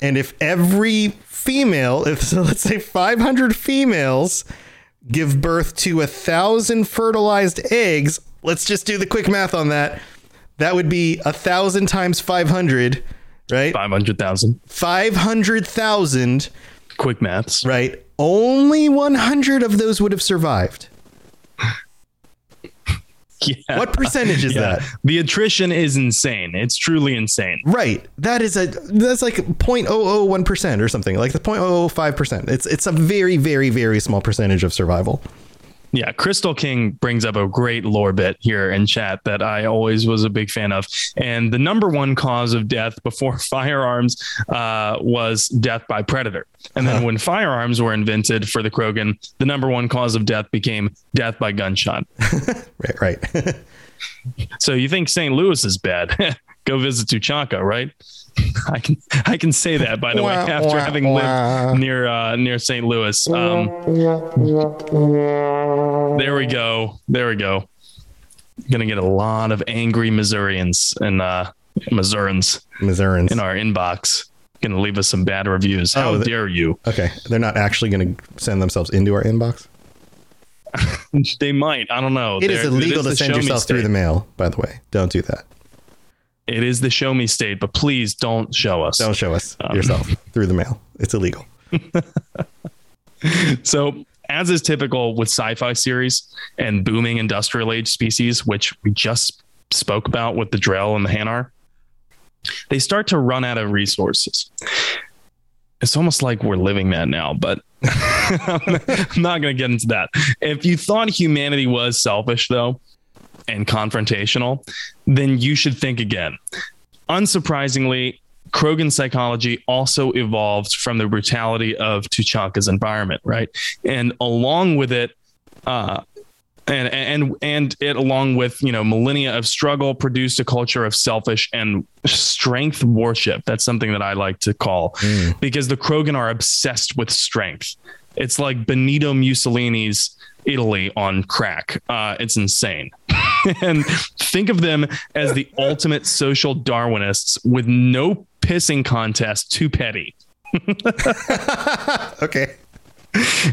And if every female, if so let's say 500 females give birth to a thousand fertilized eggs, let's just do the quick math on that. That would be a thousand times 500, right? 500,000. 500,000 Quick maths. right? Only 100 of those would have survived. Yeah. What percentage is Yeah. that? The attrition is insane. It's truly insane. Right. That is a that's like 0.001% or something. Like the 0.005%. It's it's a very very very small percentage of survival. Yeah, Crystal King brings up a great lore bit here in chat that I always was a big fan of. And the number one cause of death before firearms uh, was death by predator. And then when firearms were invented for the Krogan, the number one cause of death became death by gunshot. Right, right. So you think St. Louis is bad? Go visit Tuchanka, right? I can I can say that by the way after having lived near uh, near St. Louis. Um, there we go. There we go. Gonna get a lot of angry Missourians and uh, Missourians Missourians. in our inbox. Gonna leave us some bad reviews. How Oh, the- dare you? Okay, they're not actually going to send themselves into our inbox. They might. I don't know. It is There- illegal is to send yourself through the mail, by the way. Don't do that. It is the show me state, but please don't show us. Don't show us Um, yourself through the mail. It's illegal. So, as is typical with sci-fi series and booming industrial age species, which we just spoke about with the Drell and the Hanar, they start to run out of resources. It's almost like we're living that now, but I'm not going to get into that. If you thought humanity was selfish, though, and confrontational, then you should think again. Unsurprisingly, Krogan psychology also evolved from the brutality of Tuchanka's environment, right? And along with it, uh, and and and it along with you know millennia of struggle produced a culture of selfish and strength worship. That's something that I like to call because the Krogan are obsessed with strength. It's like Benito Mussolini's Italy on crack. Uh, it's insane. and think of them as the ultimate social Darwinists with no pissing contest too petty. Okay.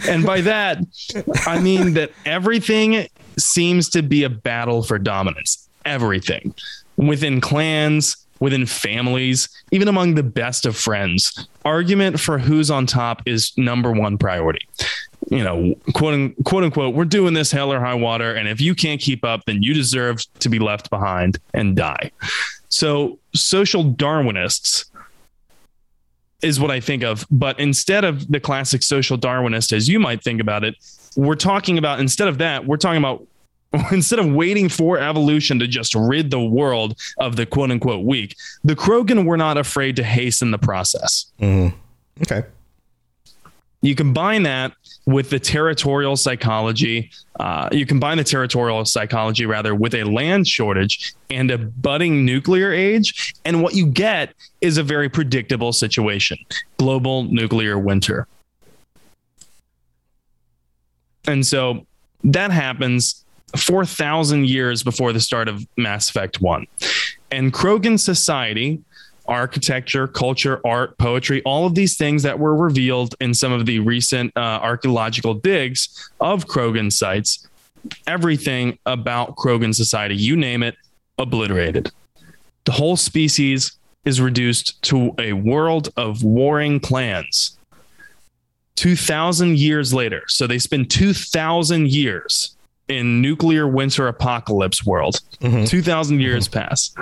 And by that, I mean that everything seems to be a battle for dominance. Everything within clans, within families, even among the best of friends. Argument for who's on top is number one priority. You know, quote, quote unquote, we're doing this hell or high water. And if you can't keep up, then you deserve to be left behind and die. So, social Darwinists is what I think of. But instead of the classic social Darwinist, as you might think about it, we're talking about, instead of that, we're talking about instead of waiting for evolution to just rid the world of the quote unquote weak, the Krogan were not afraid to hasten the process. Mm-hmm. Okay. You combine that with the territorial psychology. Uh, you combine the territorial psychology rather with a land shortage and a budding nuclear age, and what you get is a very predictable situation: global nuclear winter. And so that happens 4,000 years before the start of Mass Effect 1. And Krogan society, architecture, culture, art, poetry, all of these things that were revealed in some of the recent uh, archaeological digs of Krogan sites, everything about Krogan society, you name it, obliterated. The whole species is reduced to a world of warring clans. 2000 years later. So they spend 2000 years in nuclear winter apocalypse world. 2000 years pass.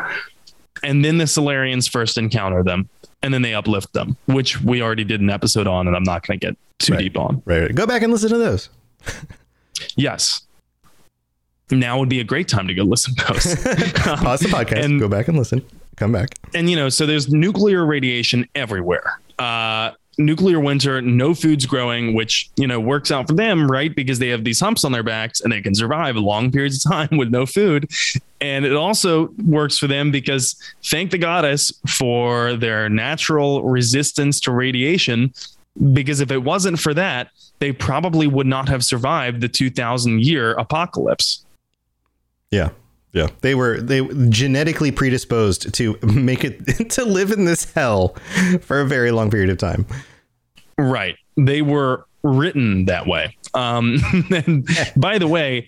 And then the Salarians first encounter them and then they uplift them, which we already did an episode on and I'm not going to get too Right. deep on. Right. right. Go back and listen to those. Yes. Now would be a great time to go listen to those. Pause the podcast. and- go back and listen. Come back. and you know, so there's nuclear radiation everywhere. Uh, nuclear winter, no food's growing, which you know works out for them, right? Because they have these humps on their backs and they can survive long periods of time with no food. And it also works for them because thank the goddess for their natural resistance to radiation. Because if it wasn't for that, they probably would not have survived the 2000 year apocalypse. Yeah. Yeah. They were they genetically predisposed to make it to live in this hell for a very long period of time. Right. They were written that way. Um, and by the way,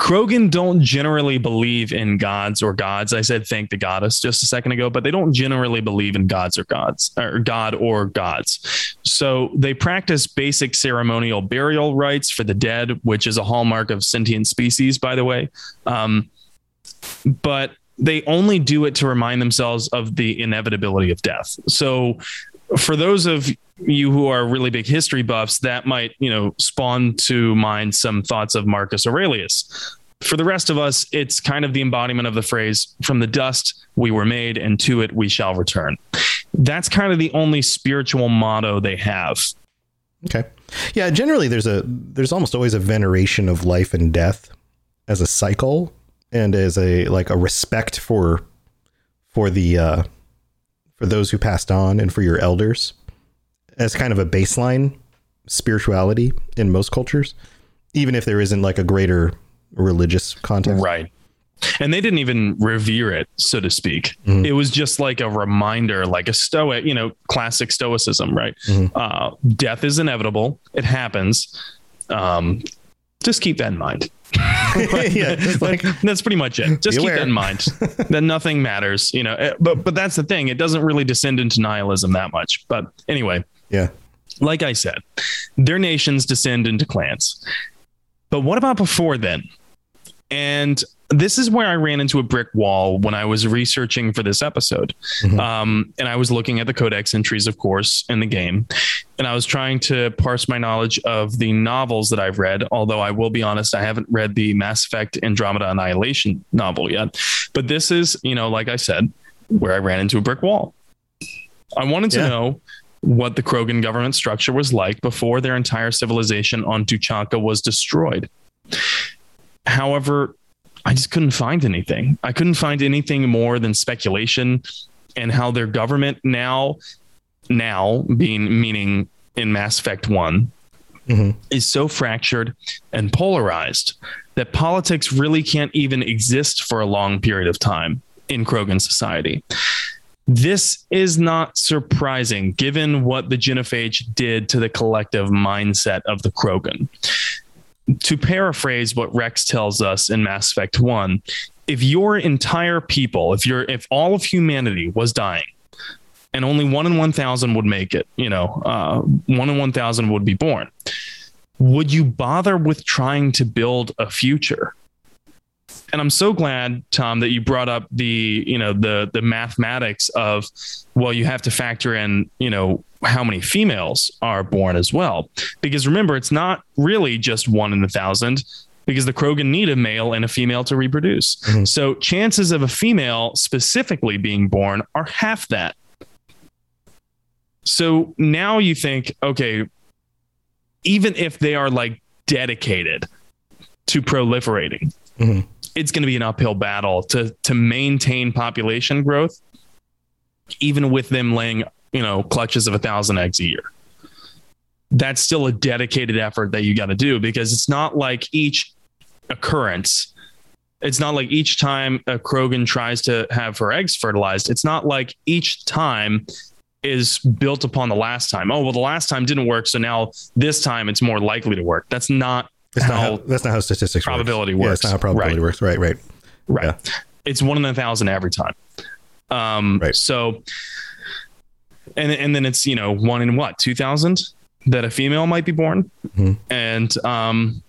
Krogan don't generally believe in gods or gods. I said thank the goddess just a second ago, but they don't generally believe in gods or gods or God or gods. So they practice basic ceremonial burial rites for the dead, which is a hallmark of sentient species, by the way. Um, but they only do it to remind themselves of the inevitability of death. So for those of you who are really big history buffs, that might, you know, spawn to mind some thoughts of Marcus Aurelius. For the rest of us, it's kind of the embodiment of the phrase, from the dust we were made and to it we shall return. That's kind of the only spiritual motto they have. Okay. Yeah, generally there's a there's almost always a veneration of life and death as a cycle and as a like a respect for for the uh for those who passed on and for your elders as kind of a baseline spirituality in most cultures even if there isn't like a greater religious context. Right. And they didn't even revere it, so to speak. It was just like a reminder, like a stoic, you know, classic stoicism, right? Uh, death is inevitable. It happens. Um, just keep that in mind. yeah, like that's pretty much it. Just keep aware. that in mind. that nothing matters, you know. eh, But but that's the thing. It doesn't really descend into nihilism that much. But anyway, yeah. like I said, their nations descend into clans. But what about before then? And this is where I ran into a brick wall when I was researching for this episode. Um, and I was looking at the codex entries, of course, in the game. And I was trying to parse my knowledge of the novels that I've read. Although I will be honest, I haven't read the Mass Effect Andromeda Annihilation novel yet. But this is, you know, like I said, where I ran into a brick wall. I wanted to Yeah. know what the Krogan government structure was like before their entire civilization on Tuchanka was destroyed. However, I just couldn't find anything. I couldn't find anything more than speculation and how their government now, now being meaning in Mass Effect one, mm-hmm. is so fractured and polarized that politics really can't even exist for a long period of time in Krogan society. This is not surprising given what the Genophage did to the collective mindset of the Krogan. To paraphrase what Wrex tells us in Mass Effect 1, if your entire people, if your if all of humanity was dying and only one in 1000 would make it, you know, uh, one in 1000 would be born, would you bother with trying to build a future? And I'm so glad, Tom, that you brought up the you know the the mathematics of well, you have to factor in you know how many females are born as well, because remember, it's not really just one in a thousand. Because the Krogan need a male and a female to reproduce. Mm-hmm. So chances of a female specifically being born are half that. So now you think, okay, even if they are like dedicated to proliferating, mm-hmm. It's going to be an uphill battle to to maintain population growth, even with them laying you know clutches of a thousand eggs a year. That's still a dedicated effort that you got to do because it's not like each occurrence It's not like each time a Krogan tries to have her eggs fertilized, it's not like each time is built upon the last time. Oh, well, the last time didn't work. So now this time it's more likely to work. That's not That's not, how, how, that's not how statistics probability works. Yeah, that's not how probability Right. works. Right, right. Right. Yeah. It's one in a thousand every time. Um, Right. So, and and then it's you know one in what two thousand that a female might be born, Mhm. and um,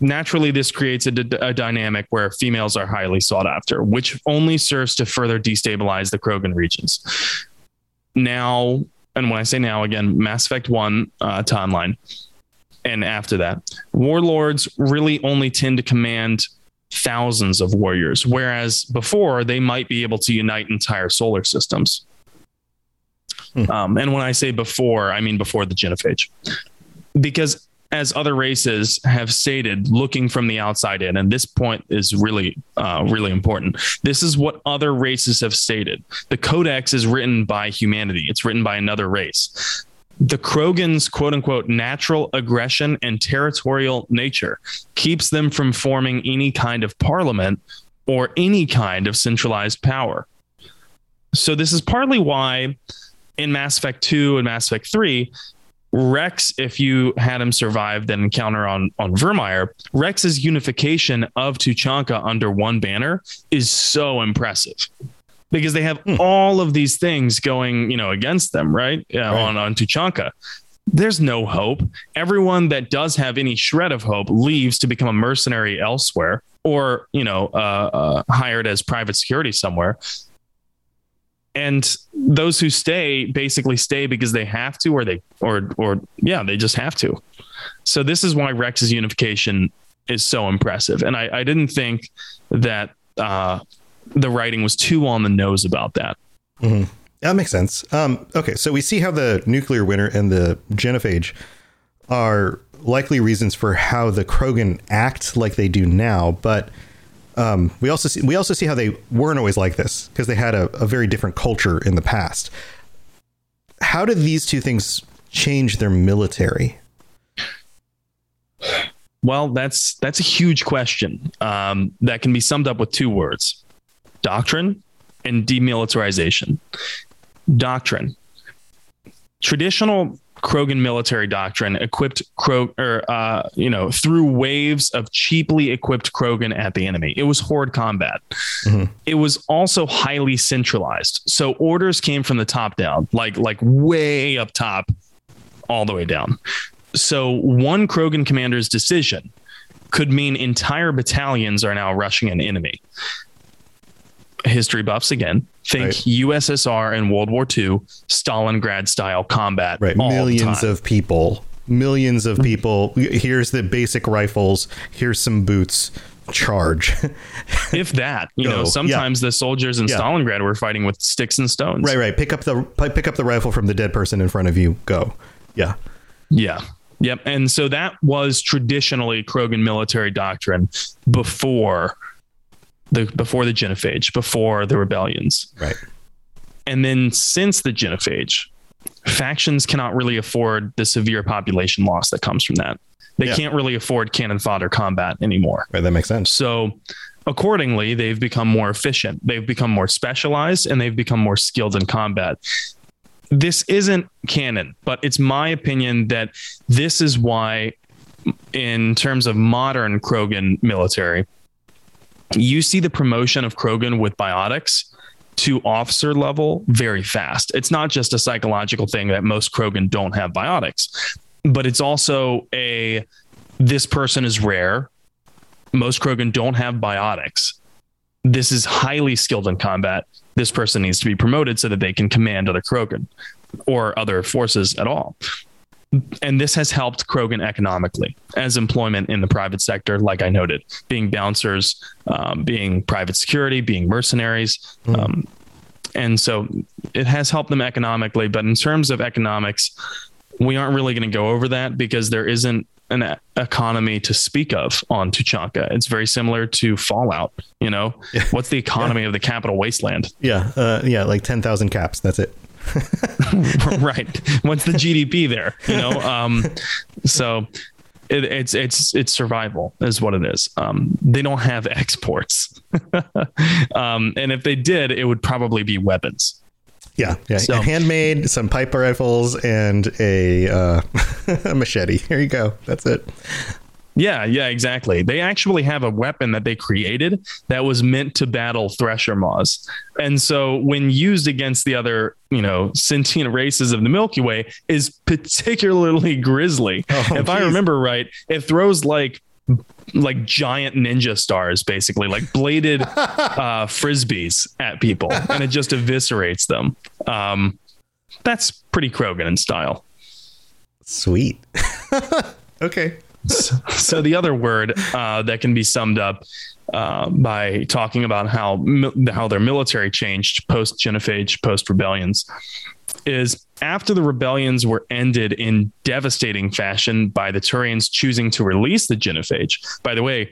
naturally this creates a, d- a dynamic where females are highly sought after, which only serves to further destabilize the Krogan regions. Now, and when I say now again, Mass Effect One uh, timeline, and after that, warlords really only tend to command thousands of warriors, whereas before they might be able to unite entire solar systems. Hmm. Um, and when I say before, I mean before the genophage, because as other races have stated, looking from the outside in, and this point is really, uh, really important. This is what other races have stated. The Codex is written by humanity. It's written by another race the Krogan's quote unquote natural aggression and territorial nature keeps them from forming any kind of parliament or any kind of centralized power. So, this is partly why in Mass Effect 2 and Mass Effect 3, Wrex, if you had him survive that encounter on, on Virmire, Wrex's unification of Tuchanka under one banner is so impressive because they have all of these things going, you know, against them, right? Yeah, Right. on on Tuchanka. There's no hope. Everyone that does have any shred of hope leaves to become a mercenary elsewhere, or you know, uh, uh, hired as private security somewhere. And those who stay basically stay because they have to, or they, or or yeah, they just have to. So this is why Wrex's unification is so impressive, and I, I didn't think that uh, the writing was too on the nose about that. That makes sense. Um, okay, so we see how the nuclear winter and the genophage are likely reasons for how the Krogan act like they do now, but um, we also see we also see how they weren't always like this because they had a, a very different culture in the past. How did these two things change their military? Well, that's that's a huge question um, that can be summed up with two words: doctrine and demilitarization. Doctrine. Traditional Krogan military doctrine equipped Krog, or uh, you know, threw waves of cheaply equipped Krogan at the enemy. It was horde combat. It was also highly centralized, so orders came from the top down, like like way up top, all the way down. So one Krogan commander's decision could mean entire battalions are now rushing an enemy. History buffs again. Think Right. USSR and World War II, Stalingrad style combat. Right, millions of people, millions of people. Here's the basic rifles. Here's some boots. Charge. if that. You Go. know, Yeah. sometimes the soldiers in Yeah. Stalingrad were fighting with sticks and stones. right, right. Pick up the pick up the rifle from the dead person in front of you. Go. Yeah. Yeah. Yep. And so that was traditionally Krogan military doctrine before the before the genophage, before the rebellions. Right. And then since the genophage, factions cannot really afford the severe population loss that comes from that. They Yeah. can't really afford cannon fodder combat anymore. Right. That makes sense. So accordingly, they've become more efficient, they've become more specialized, and they've become more skilled in combat. This isn't canon, but it's my opinion that this is why, in terms of modern Krogan military, you see the promotion of Krogan with biotics to officer level very fast. It's not just a psychological thing that most Krogan don't have biotics, but it's also a this person is rare. Most Krogan don't have biotics. This is highly skilled in combat. This person needs to be promoted so that they can command other Krogan or other forces at all. And this has helped Krogan economically as employment in the private sector, like I noted, being bouncers, um, being private security, being mercenaries. Um, and so it has helped them economically. But in terms of economics, we aren't really going to go over that because there isn't an economy to speak of on Tuchanka. It's very similar to Fallout. You know, what's the economy of the capital wasteland? Yeah. Uh, yeah. Like ten thousand caps. That's it. right. What's the GDP there? You know, um, so It, it's it's it's survival is what it is. Um, they don't have exports, um, and if they did, it would probably be weapons. Yeah, yeah. So- Handmade, some pipe rifles, and a, uh, a machete. Here you go. That's it. Yeah, yeah, exactly. They actually have a weapon that they created that was meant to battle Thresher Maws. And so when used against the other, you know, sentient races of the Milky Way is particularly grisly. Oh, if I remember right, it throws like like giant ninja stars basically like bladed uh frisbees at people and it just eviscerates them um that's pretty krogan in style Sweet. okay. So the other word uh, that can be summed up uh, by talking about how how their military changed post genophage, post rebellions, is after the rebellions were ended in devastating fashion by the Turians choosing to release the genophage. By the way,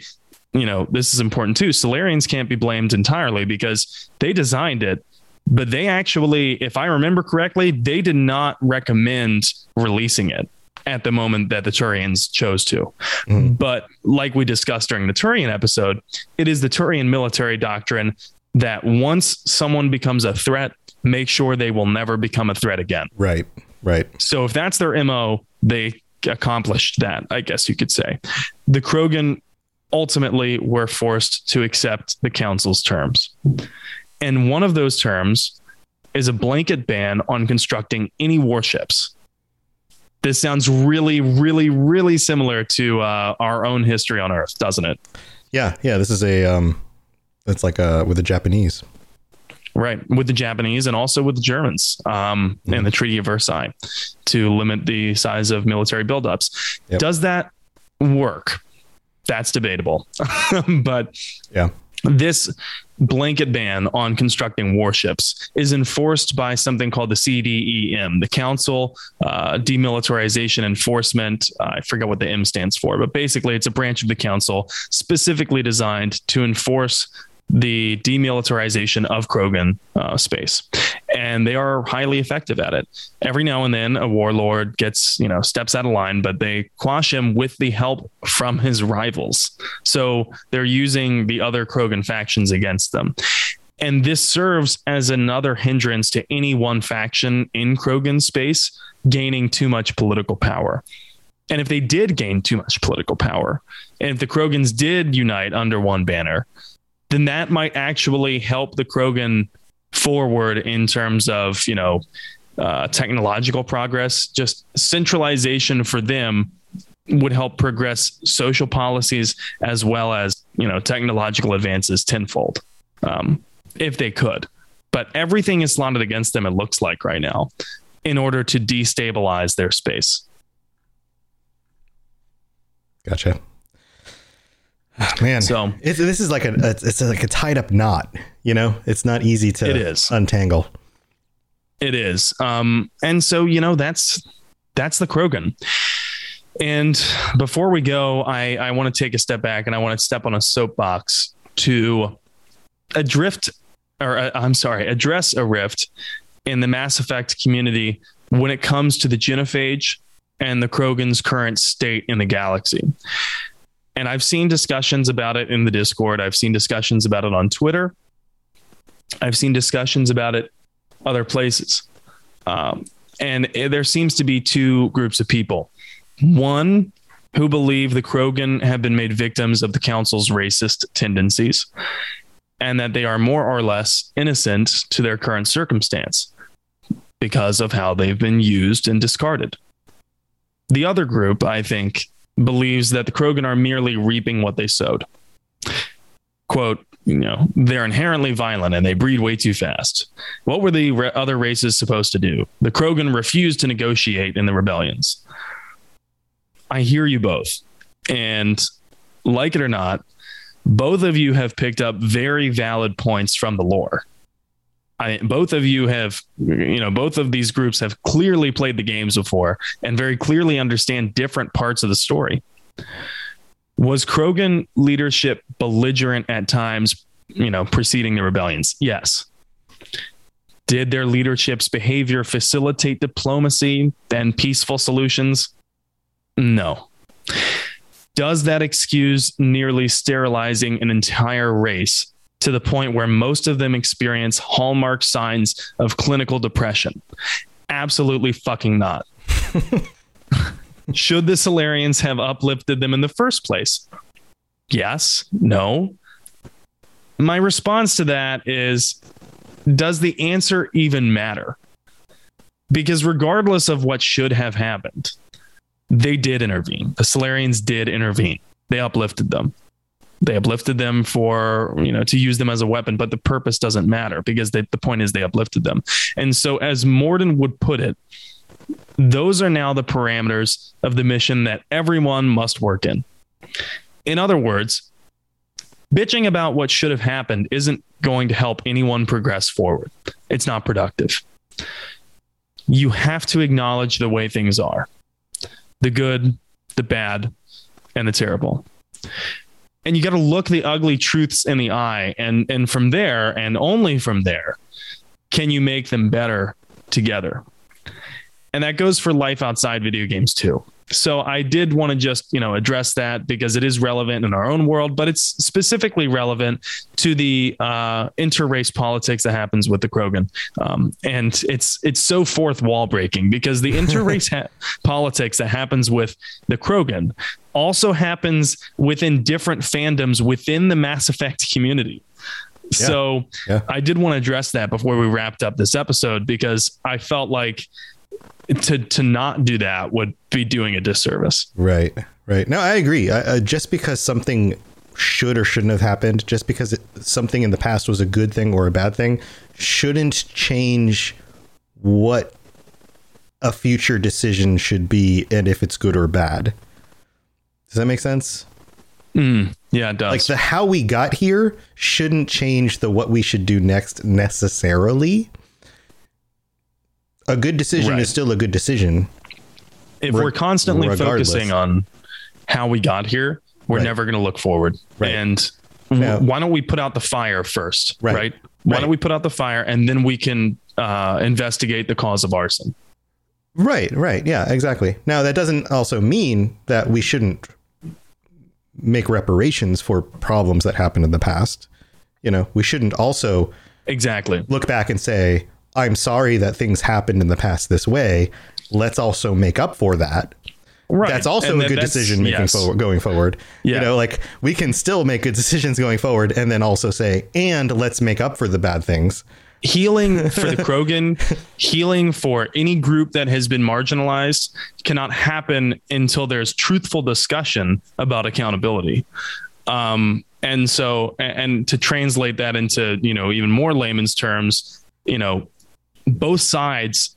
you know this is important too. Salarians can't be blamed entirely because they designed it. But they actually, if I remember correctly, they did not recommend releasing it at the moment that the Turians chose to. Hmm. But like we discussed during the Turian episode, it is the Turian military doctrine that once someone becomes a threat, make sure they will never become a threat again. Right. Right. So if that's their MO, they accomplished that, I guess you could say. The Krogan ultimately were forced to accept the council's terms. And one of those terms is a blanket ban on constructing any warships. This sounds really, really, really similar to uh, our own history on Earth, doesn't it? Yeah. Yeah. This is a, um, it's like a, with the Japanese. Right, with the Japanese and also with the Germans um, and the Treaty of Versailles to limit the size of military buildups. Yep. Does that work? That's debatable. but Yeah. This blanket ban on constructing warships is enforced by something called the CDEM, the Council uh, Demilitarization Enforcement. Uh, I forget what the M stands for, but basically it's a branch of the council specifically designed to enforce the demilitarization of Krogan uh, space. And they are highly effective at it. Every now and then a warlord gets, you know, steps out of line, but they quash him with the help from his rivals. So they're using the other Krogan factions against them. And this serves as another hindrance to any one faction in Krogan space gaining too much political power. And if they did gain too much political power, and if the Krogans did unite under one banner, then that might actually help the Krogan forward in terms of, you know, uh, technological progress. Just centralization for them would help progress social policies as well as, you know, technological advances tenfold um, if they could. But everything is slanted against them, it looks like right now, in order to destabilize their space. Gotcha. Man, So- it's, this is like a it's, it's like a tied up knot. You know, it's not easy to It is. untangle. It is. Um, and so, you know, that's that's the Krogan. And before we go, I, I want to take a step back and I want to step on a soapbox to adrift, or uh, I'm sorry, address a rift in the Mass Effect community when it comes to the genophage and the Krogan's current state in the galaxy. And I've seen discussions about it in the Discord. I've seen discussions about it on Twitter. I've seen discussions about it other places. Um, and eh, there seems to be two groups of people. One who believe the Krogan have been made victims of the council's racist tendencies and that they are more or less innocent to their current circumstance because of how they've been used and discarded. The other group, I think, believes that the Krogan are merely reaping what they sowed. Quote, you know, they're inherently violent and they breed way too fast. What were the re- other races supposed to do? The Krogan refused to negotiate in the rebellions. I hear you both. And like it or not, both of you have picked up very valid points from the lore. I, both of you have, you know, both of these groups have clearly played the games before and very clearly understand different parts of the story. Was Krogan leadership belligerent at times, you know, preceding the rebellions? Yes. Did their leadership's behavior facilitate diplomacy and peaceful solutions? No. does that excuse nearly sterilizing an entire race to the point where most of them experience hallmark signs of clinical depression? Absolutely fucking not. Should the Salarians have uplifted them in the first place? Yes, no. My response to that is does the answer even matter? Because regardless of what should have happened, they did intervene. The Salarians did intervene. They uplifted them. They uplifted them for, you know, to use them as a weapon, but the purpose doesn't matter because they, the point is they uplifted them. And so, as Mordin would put it, those are now the parameters of the mission that everyone must work in. In other words, bitching about what should have happened isn't going to help anyone progress forward. It's not productive. You have to acknowledge the way things are the good, the bad, and the terrible. And you got to look the ugly truths in the eye. And, and from there, and only from there, can you make them better together. And that goes for life outside video games too. So I did want to just, you know, address that because it is relevant in our own world, but it's specifically relevant to the uh, interrace politics that happens with the Krogan. Um, and it's it's so fourth wall breaking because the interrace ha- politics that happens with the Krogan also happens within different fandoms within the Mass Effect community. Yeah. So Yeah. I did want to address that before we wrapped up this episode because I felt like to to not do that would be doing a disservice. Right, right. No, I agree. I, uh, just because something should or shouldn't have happened, just because it, something in the past was a good thing or a bad thing, shouldn't change what a future decision should be and if it's good or bad. Does that make sense? Mm, yeah, it does. Like the how we got here shouldn't change the what we should do next necessarily. A good decision Right. is still a good decision. if reg- we're constantly regardless. focusing on how we got here, we're Right. never going to look forward. Right. And w- Yeah. why don't we put out the fire first? Right. Right. Why don't we put out the fire and then we can uh, investigate the cause of arson? Right, right. Yeah, exactly. Now, that doesn't also mean that we shouldn't make reparations for problems that happened in the past. You know, we shouldn't also Exactly. look back and say, I'm sorry that things happened in the past this way. Let's also make up for that. Right. That's also a good decision making yes. forward, going forward. Yeah. You know, like we can still make good decisions going forward and then also say, and let's make up for the bad things. Healing for the Krogan, healing for any group that has been marginalized cannot happen until there's truthful discussion about accountability. Um, and so, and to translate that into, you know, even more layman's terms, you know, both sides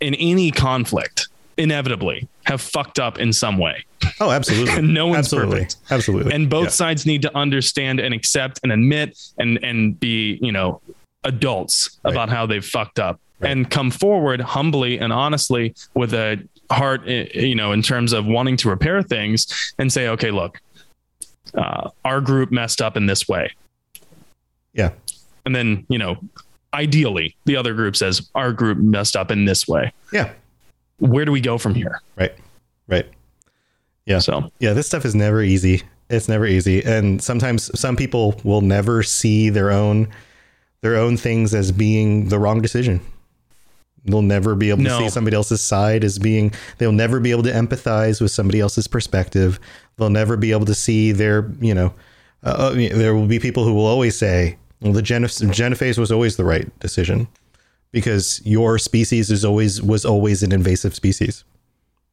in any conflict inevitably have fucked up in some way. Oh, absolutely. No one's absolutely. perfect. Absolutely. and both Yeah. sides need to understand and accept and admit and and be you know adults Right. about how they've fucked up Right. and come forward humbly and honestly with a heart eh, you know in terms of wanting to repair things and say okay look uh, our group messed up in this way Yeah. and then you know ideally the other group says our group messed up in this way Yeah. where do we go from here Right. Right. Yeah. so Yeah, this stuff is never easy. It's never easy, and sometimes some people will never see their own their own things as being the wrong decision. They'll never be able to see somebody else's side as being. They'll never be able to empathize with somebody else's perspective. They'll never be able to see their. You know, uh, uh, there will be people who will always say, "Well, the Genef- Genophage was always the right decision," because your species is always was always an invasive species.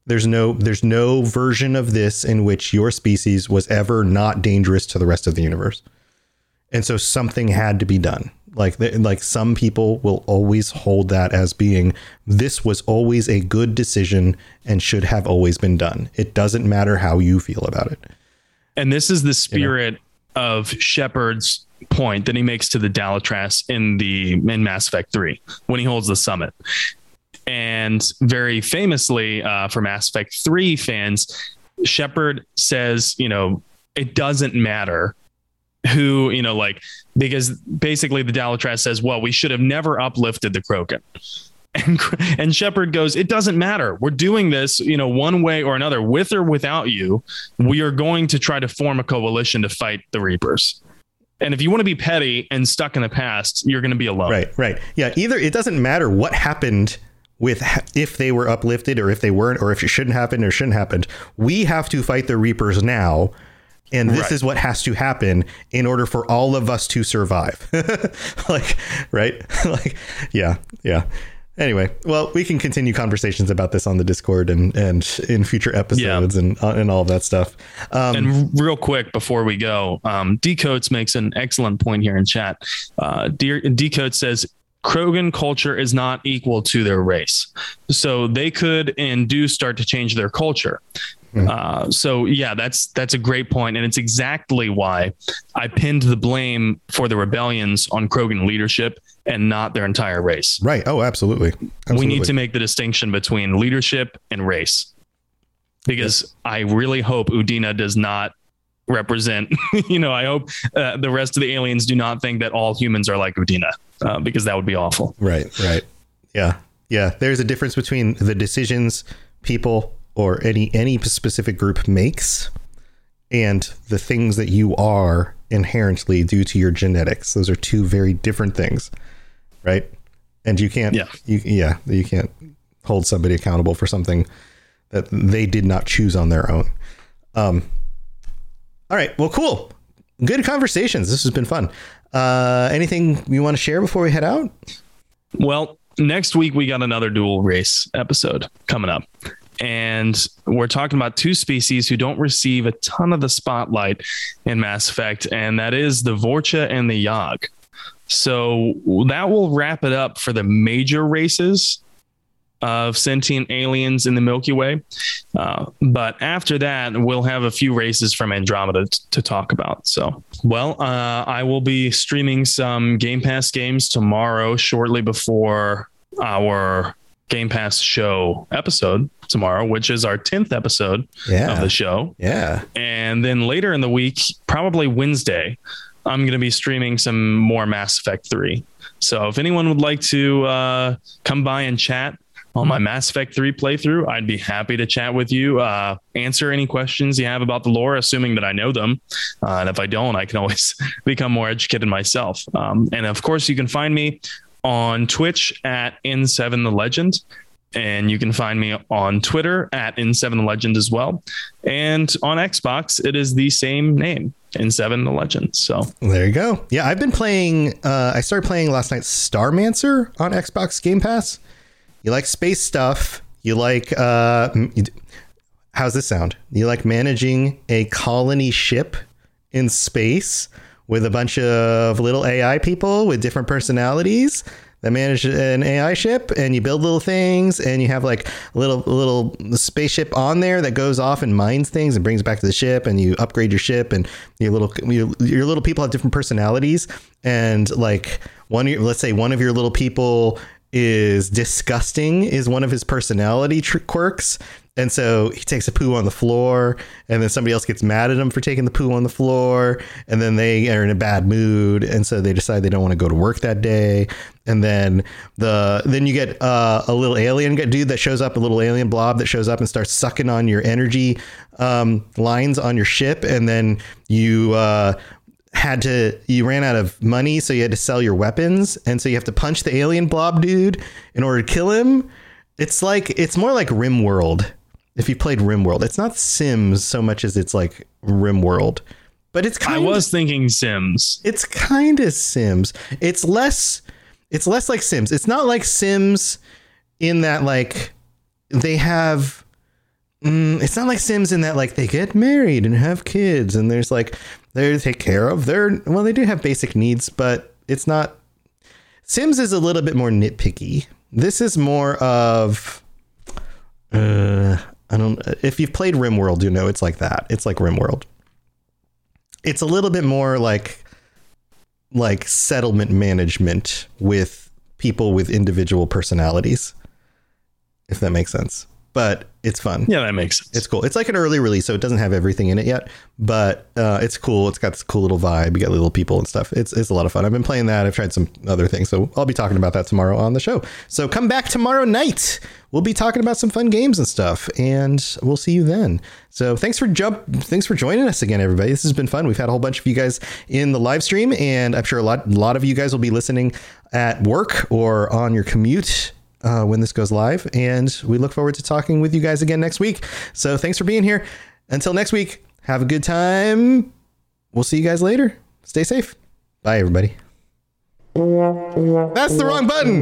There's no there's no version of this in which your species was ever not dangerous to the rest of the universe. And so something had to be done. Like like some people will always hold that as being this was always a good decision and should have always been done. It doesn't matter how you feel about it. And this is the spirit of Shepard's point that he makes to the Dalatrass in the in Mass Effect 3 when he holds the summit. And very famously uh, for Mass Effect 3 fans, Shepard says, you know, it doesn't matter who, you know, like, because basically the Dalatrass says, well, we should have never uplifted the Krogan. And and Shepard goes, "It doesn't matter. We're doing this, you know, one way or another, with or without you. We are going to try to form a coalition to fight the Reapers." And if you want to be petty and stuck in the past, you're going to be alone. Right, right. Yeah, either it doesn't matter what happened with if they were uplifted or if they weren't or if it shouldn't happen or shouldn't happen. We have to fight the Reapers now. And this Right. is what has to happen in order for all of us to survive. like, right? like, yeah, yeah. Anyway, well, we can continue conversations about this on the Discord and and in future episodes and uh, and all of that stuff. Um, And real quick before we go, um, Decoats makes an excellent point here in chat. Uh, Dear Decoats says Krogan culture is not equal to their race, so they could and do start to change their culture. Uh, so yeah, that's that's a great point, and it's exactly why I pinned the blame for the rebellions on Krogan leadership and not their entire race. right. Oh, absolutely. We need to make the distinction between leadership and race. Because I really hope Udina does not represent, you know, I hope uh, the rest of the aliens do not think that all humans are like Udina, uh, because that would be awful. Right, right. Yeah. Yeah, there's a difference between the decisions people or any any specific group makes and the things that you are inherently due to your genetics. Those are two very different things. Right? And you can't Yeah. you yeah, you can't hold somebody accountable for something that they did not choose on their own. Um All right, well cool. Good conversations. This has been fun. Uh anything you want to share before we head out? Well, next week we got another dual race episode coming up. And we're talking about two species who don't receive a ton of the spotlight in Mass Effect, and that is the Vorcha and the Yahg. So that will wrap it up for the major races of sentient aliens in the Milky Way. Uh, but after that, we'll have a few races from Andromeda t- to talk about. So, well, uh, I will be streaming some Game Pass games tomorrow, shortly before our Game Pass show episode tomorrow, which is our 10th episode Yeah. of the show. Yeah. And then later in the week, probably Wednesday, I'm going to be streaming some more Mass Effect 3. So if anyone would like to uh, come by and chat on my Mass Effect 3 playthrough, I'd be happy to chat with you, uh, answer any questions you have about the lore, assuming that I know them. Uh, and if I don't, I can always become more educated myself. Um, and of course, you can find me on Twitch at N7 the Legend. And you can find me on Twitter at N7 the Legend as well. And on Xbox, it is the same name, N7 the Legend. So There you go. Yeah, I've been playing. Uh, I started playing last night. Starmancer on Xbox Game Pass. You like space stuff? You like? Uh, how's this sound? You like managing a colony ship in space with a bunch of little AI people with different personalities that manage an AI ship, and you build little things, and you have like a little little spaceship on there that goes off and mines things and brings back to the ship, and you upgrade your ship, and your little your, your little people have different personalities, and like one, let's say one of your little people is disgusting is one of his personality tr- quirks and so he takes a poo on the floor and then somebody else gets mad at him for taking the poo on the floor and then they are in a bad mood and so they decide they don't want to go to work that day. And then the then you get uh, a little alien dude that shows up a little alien blob that shows up and starts sucking on your energy um, lines on your ship. And then you uh, had to you ran out of money so you had to sell your weapons. And so you have to punch the alien blob dude in order to kill him. It's like it's more like rimworld if you played rimworld it's not sims so much as it's like rimworld but it's kind. I was thinking Sims. it's kind of sims it's less it's less like sims it's not like sims in that like they have mm, it's not like sims in that like they get married and have kids and there's like they take care of their well they do have basic needs but it's not sims is a little bit more nitpicky this is more of uh i don't if you've played rimworld you know it's like that. It's like rimworld. It's a little bit more like like settlement management with people with individual personalities if that makes sense but it's fun. Yeah, that makes sense. It's cool. It's like an early release, so it doesn't have everything in it yet, but uh, it's cool. It's got this cool little vibe. You got little people and stuff. It's it's a lot of fun. I've been playing that. I've tried some other things, so I'll be talking about that tomorrow on the show. So come back tomorrow night. We'll be talking about some fun games and stuff, and we'll see you then. So thanks for jump. Thanks for joining us again, everybody. This has been fun. We've had a whole bunch of you guys in the live stream, and I'm sure a lot a lot of you guys will be listening at work or on your commute uh, when this goes live. And we look forward to talking with you guys again next week. So thanks for being here. Until next week, have a good time. We'll see you guys later. Stay safe. Bye, everybody. That's the wrong button.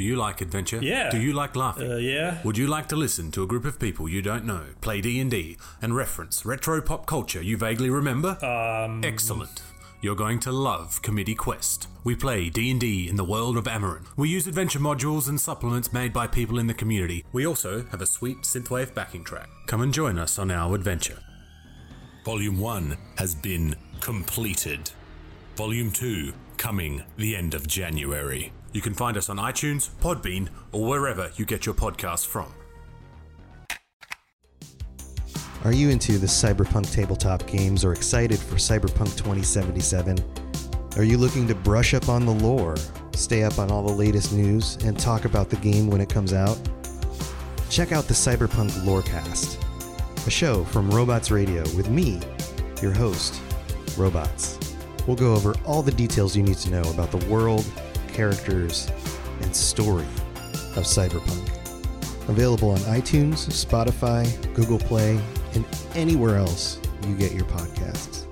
Do you like adventure? Yeah. Do you like laughing? Uh, yeah. Would you like to listen to a group of people you don't know play D&D and reference retro pop culture you vaguely remember? Um. Excellent. You're going to love Committee Quest. We play D&D in the world of Amarin. We use adventure modules and supplements made by people in the community. We also have a sweet synthwave backing track. Come and join us on our adventure. Volume 1 has been completed. Volume 2 coming the end of January. You can find us on iTunes, Podbean, or wherever you get your podcasts from. Are you into the cyberpunk tabletop games or excited for Cyberpunk 2077? Are you looking to brush up on the lore, stay up on all the latest news, and talk about the game when it comes out? Check out the Cyberpunk Lorecast, a show from Robots Radio with me, your host, Robots. We'll go over all the details you need to know about the world, characters, and story of Cyberpunk. Available on iTunes, Spotify, Google Play, and anywhere else you get your podcasts.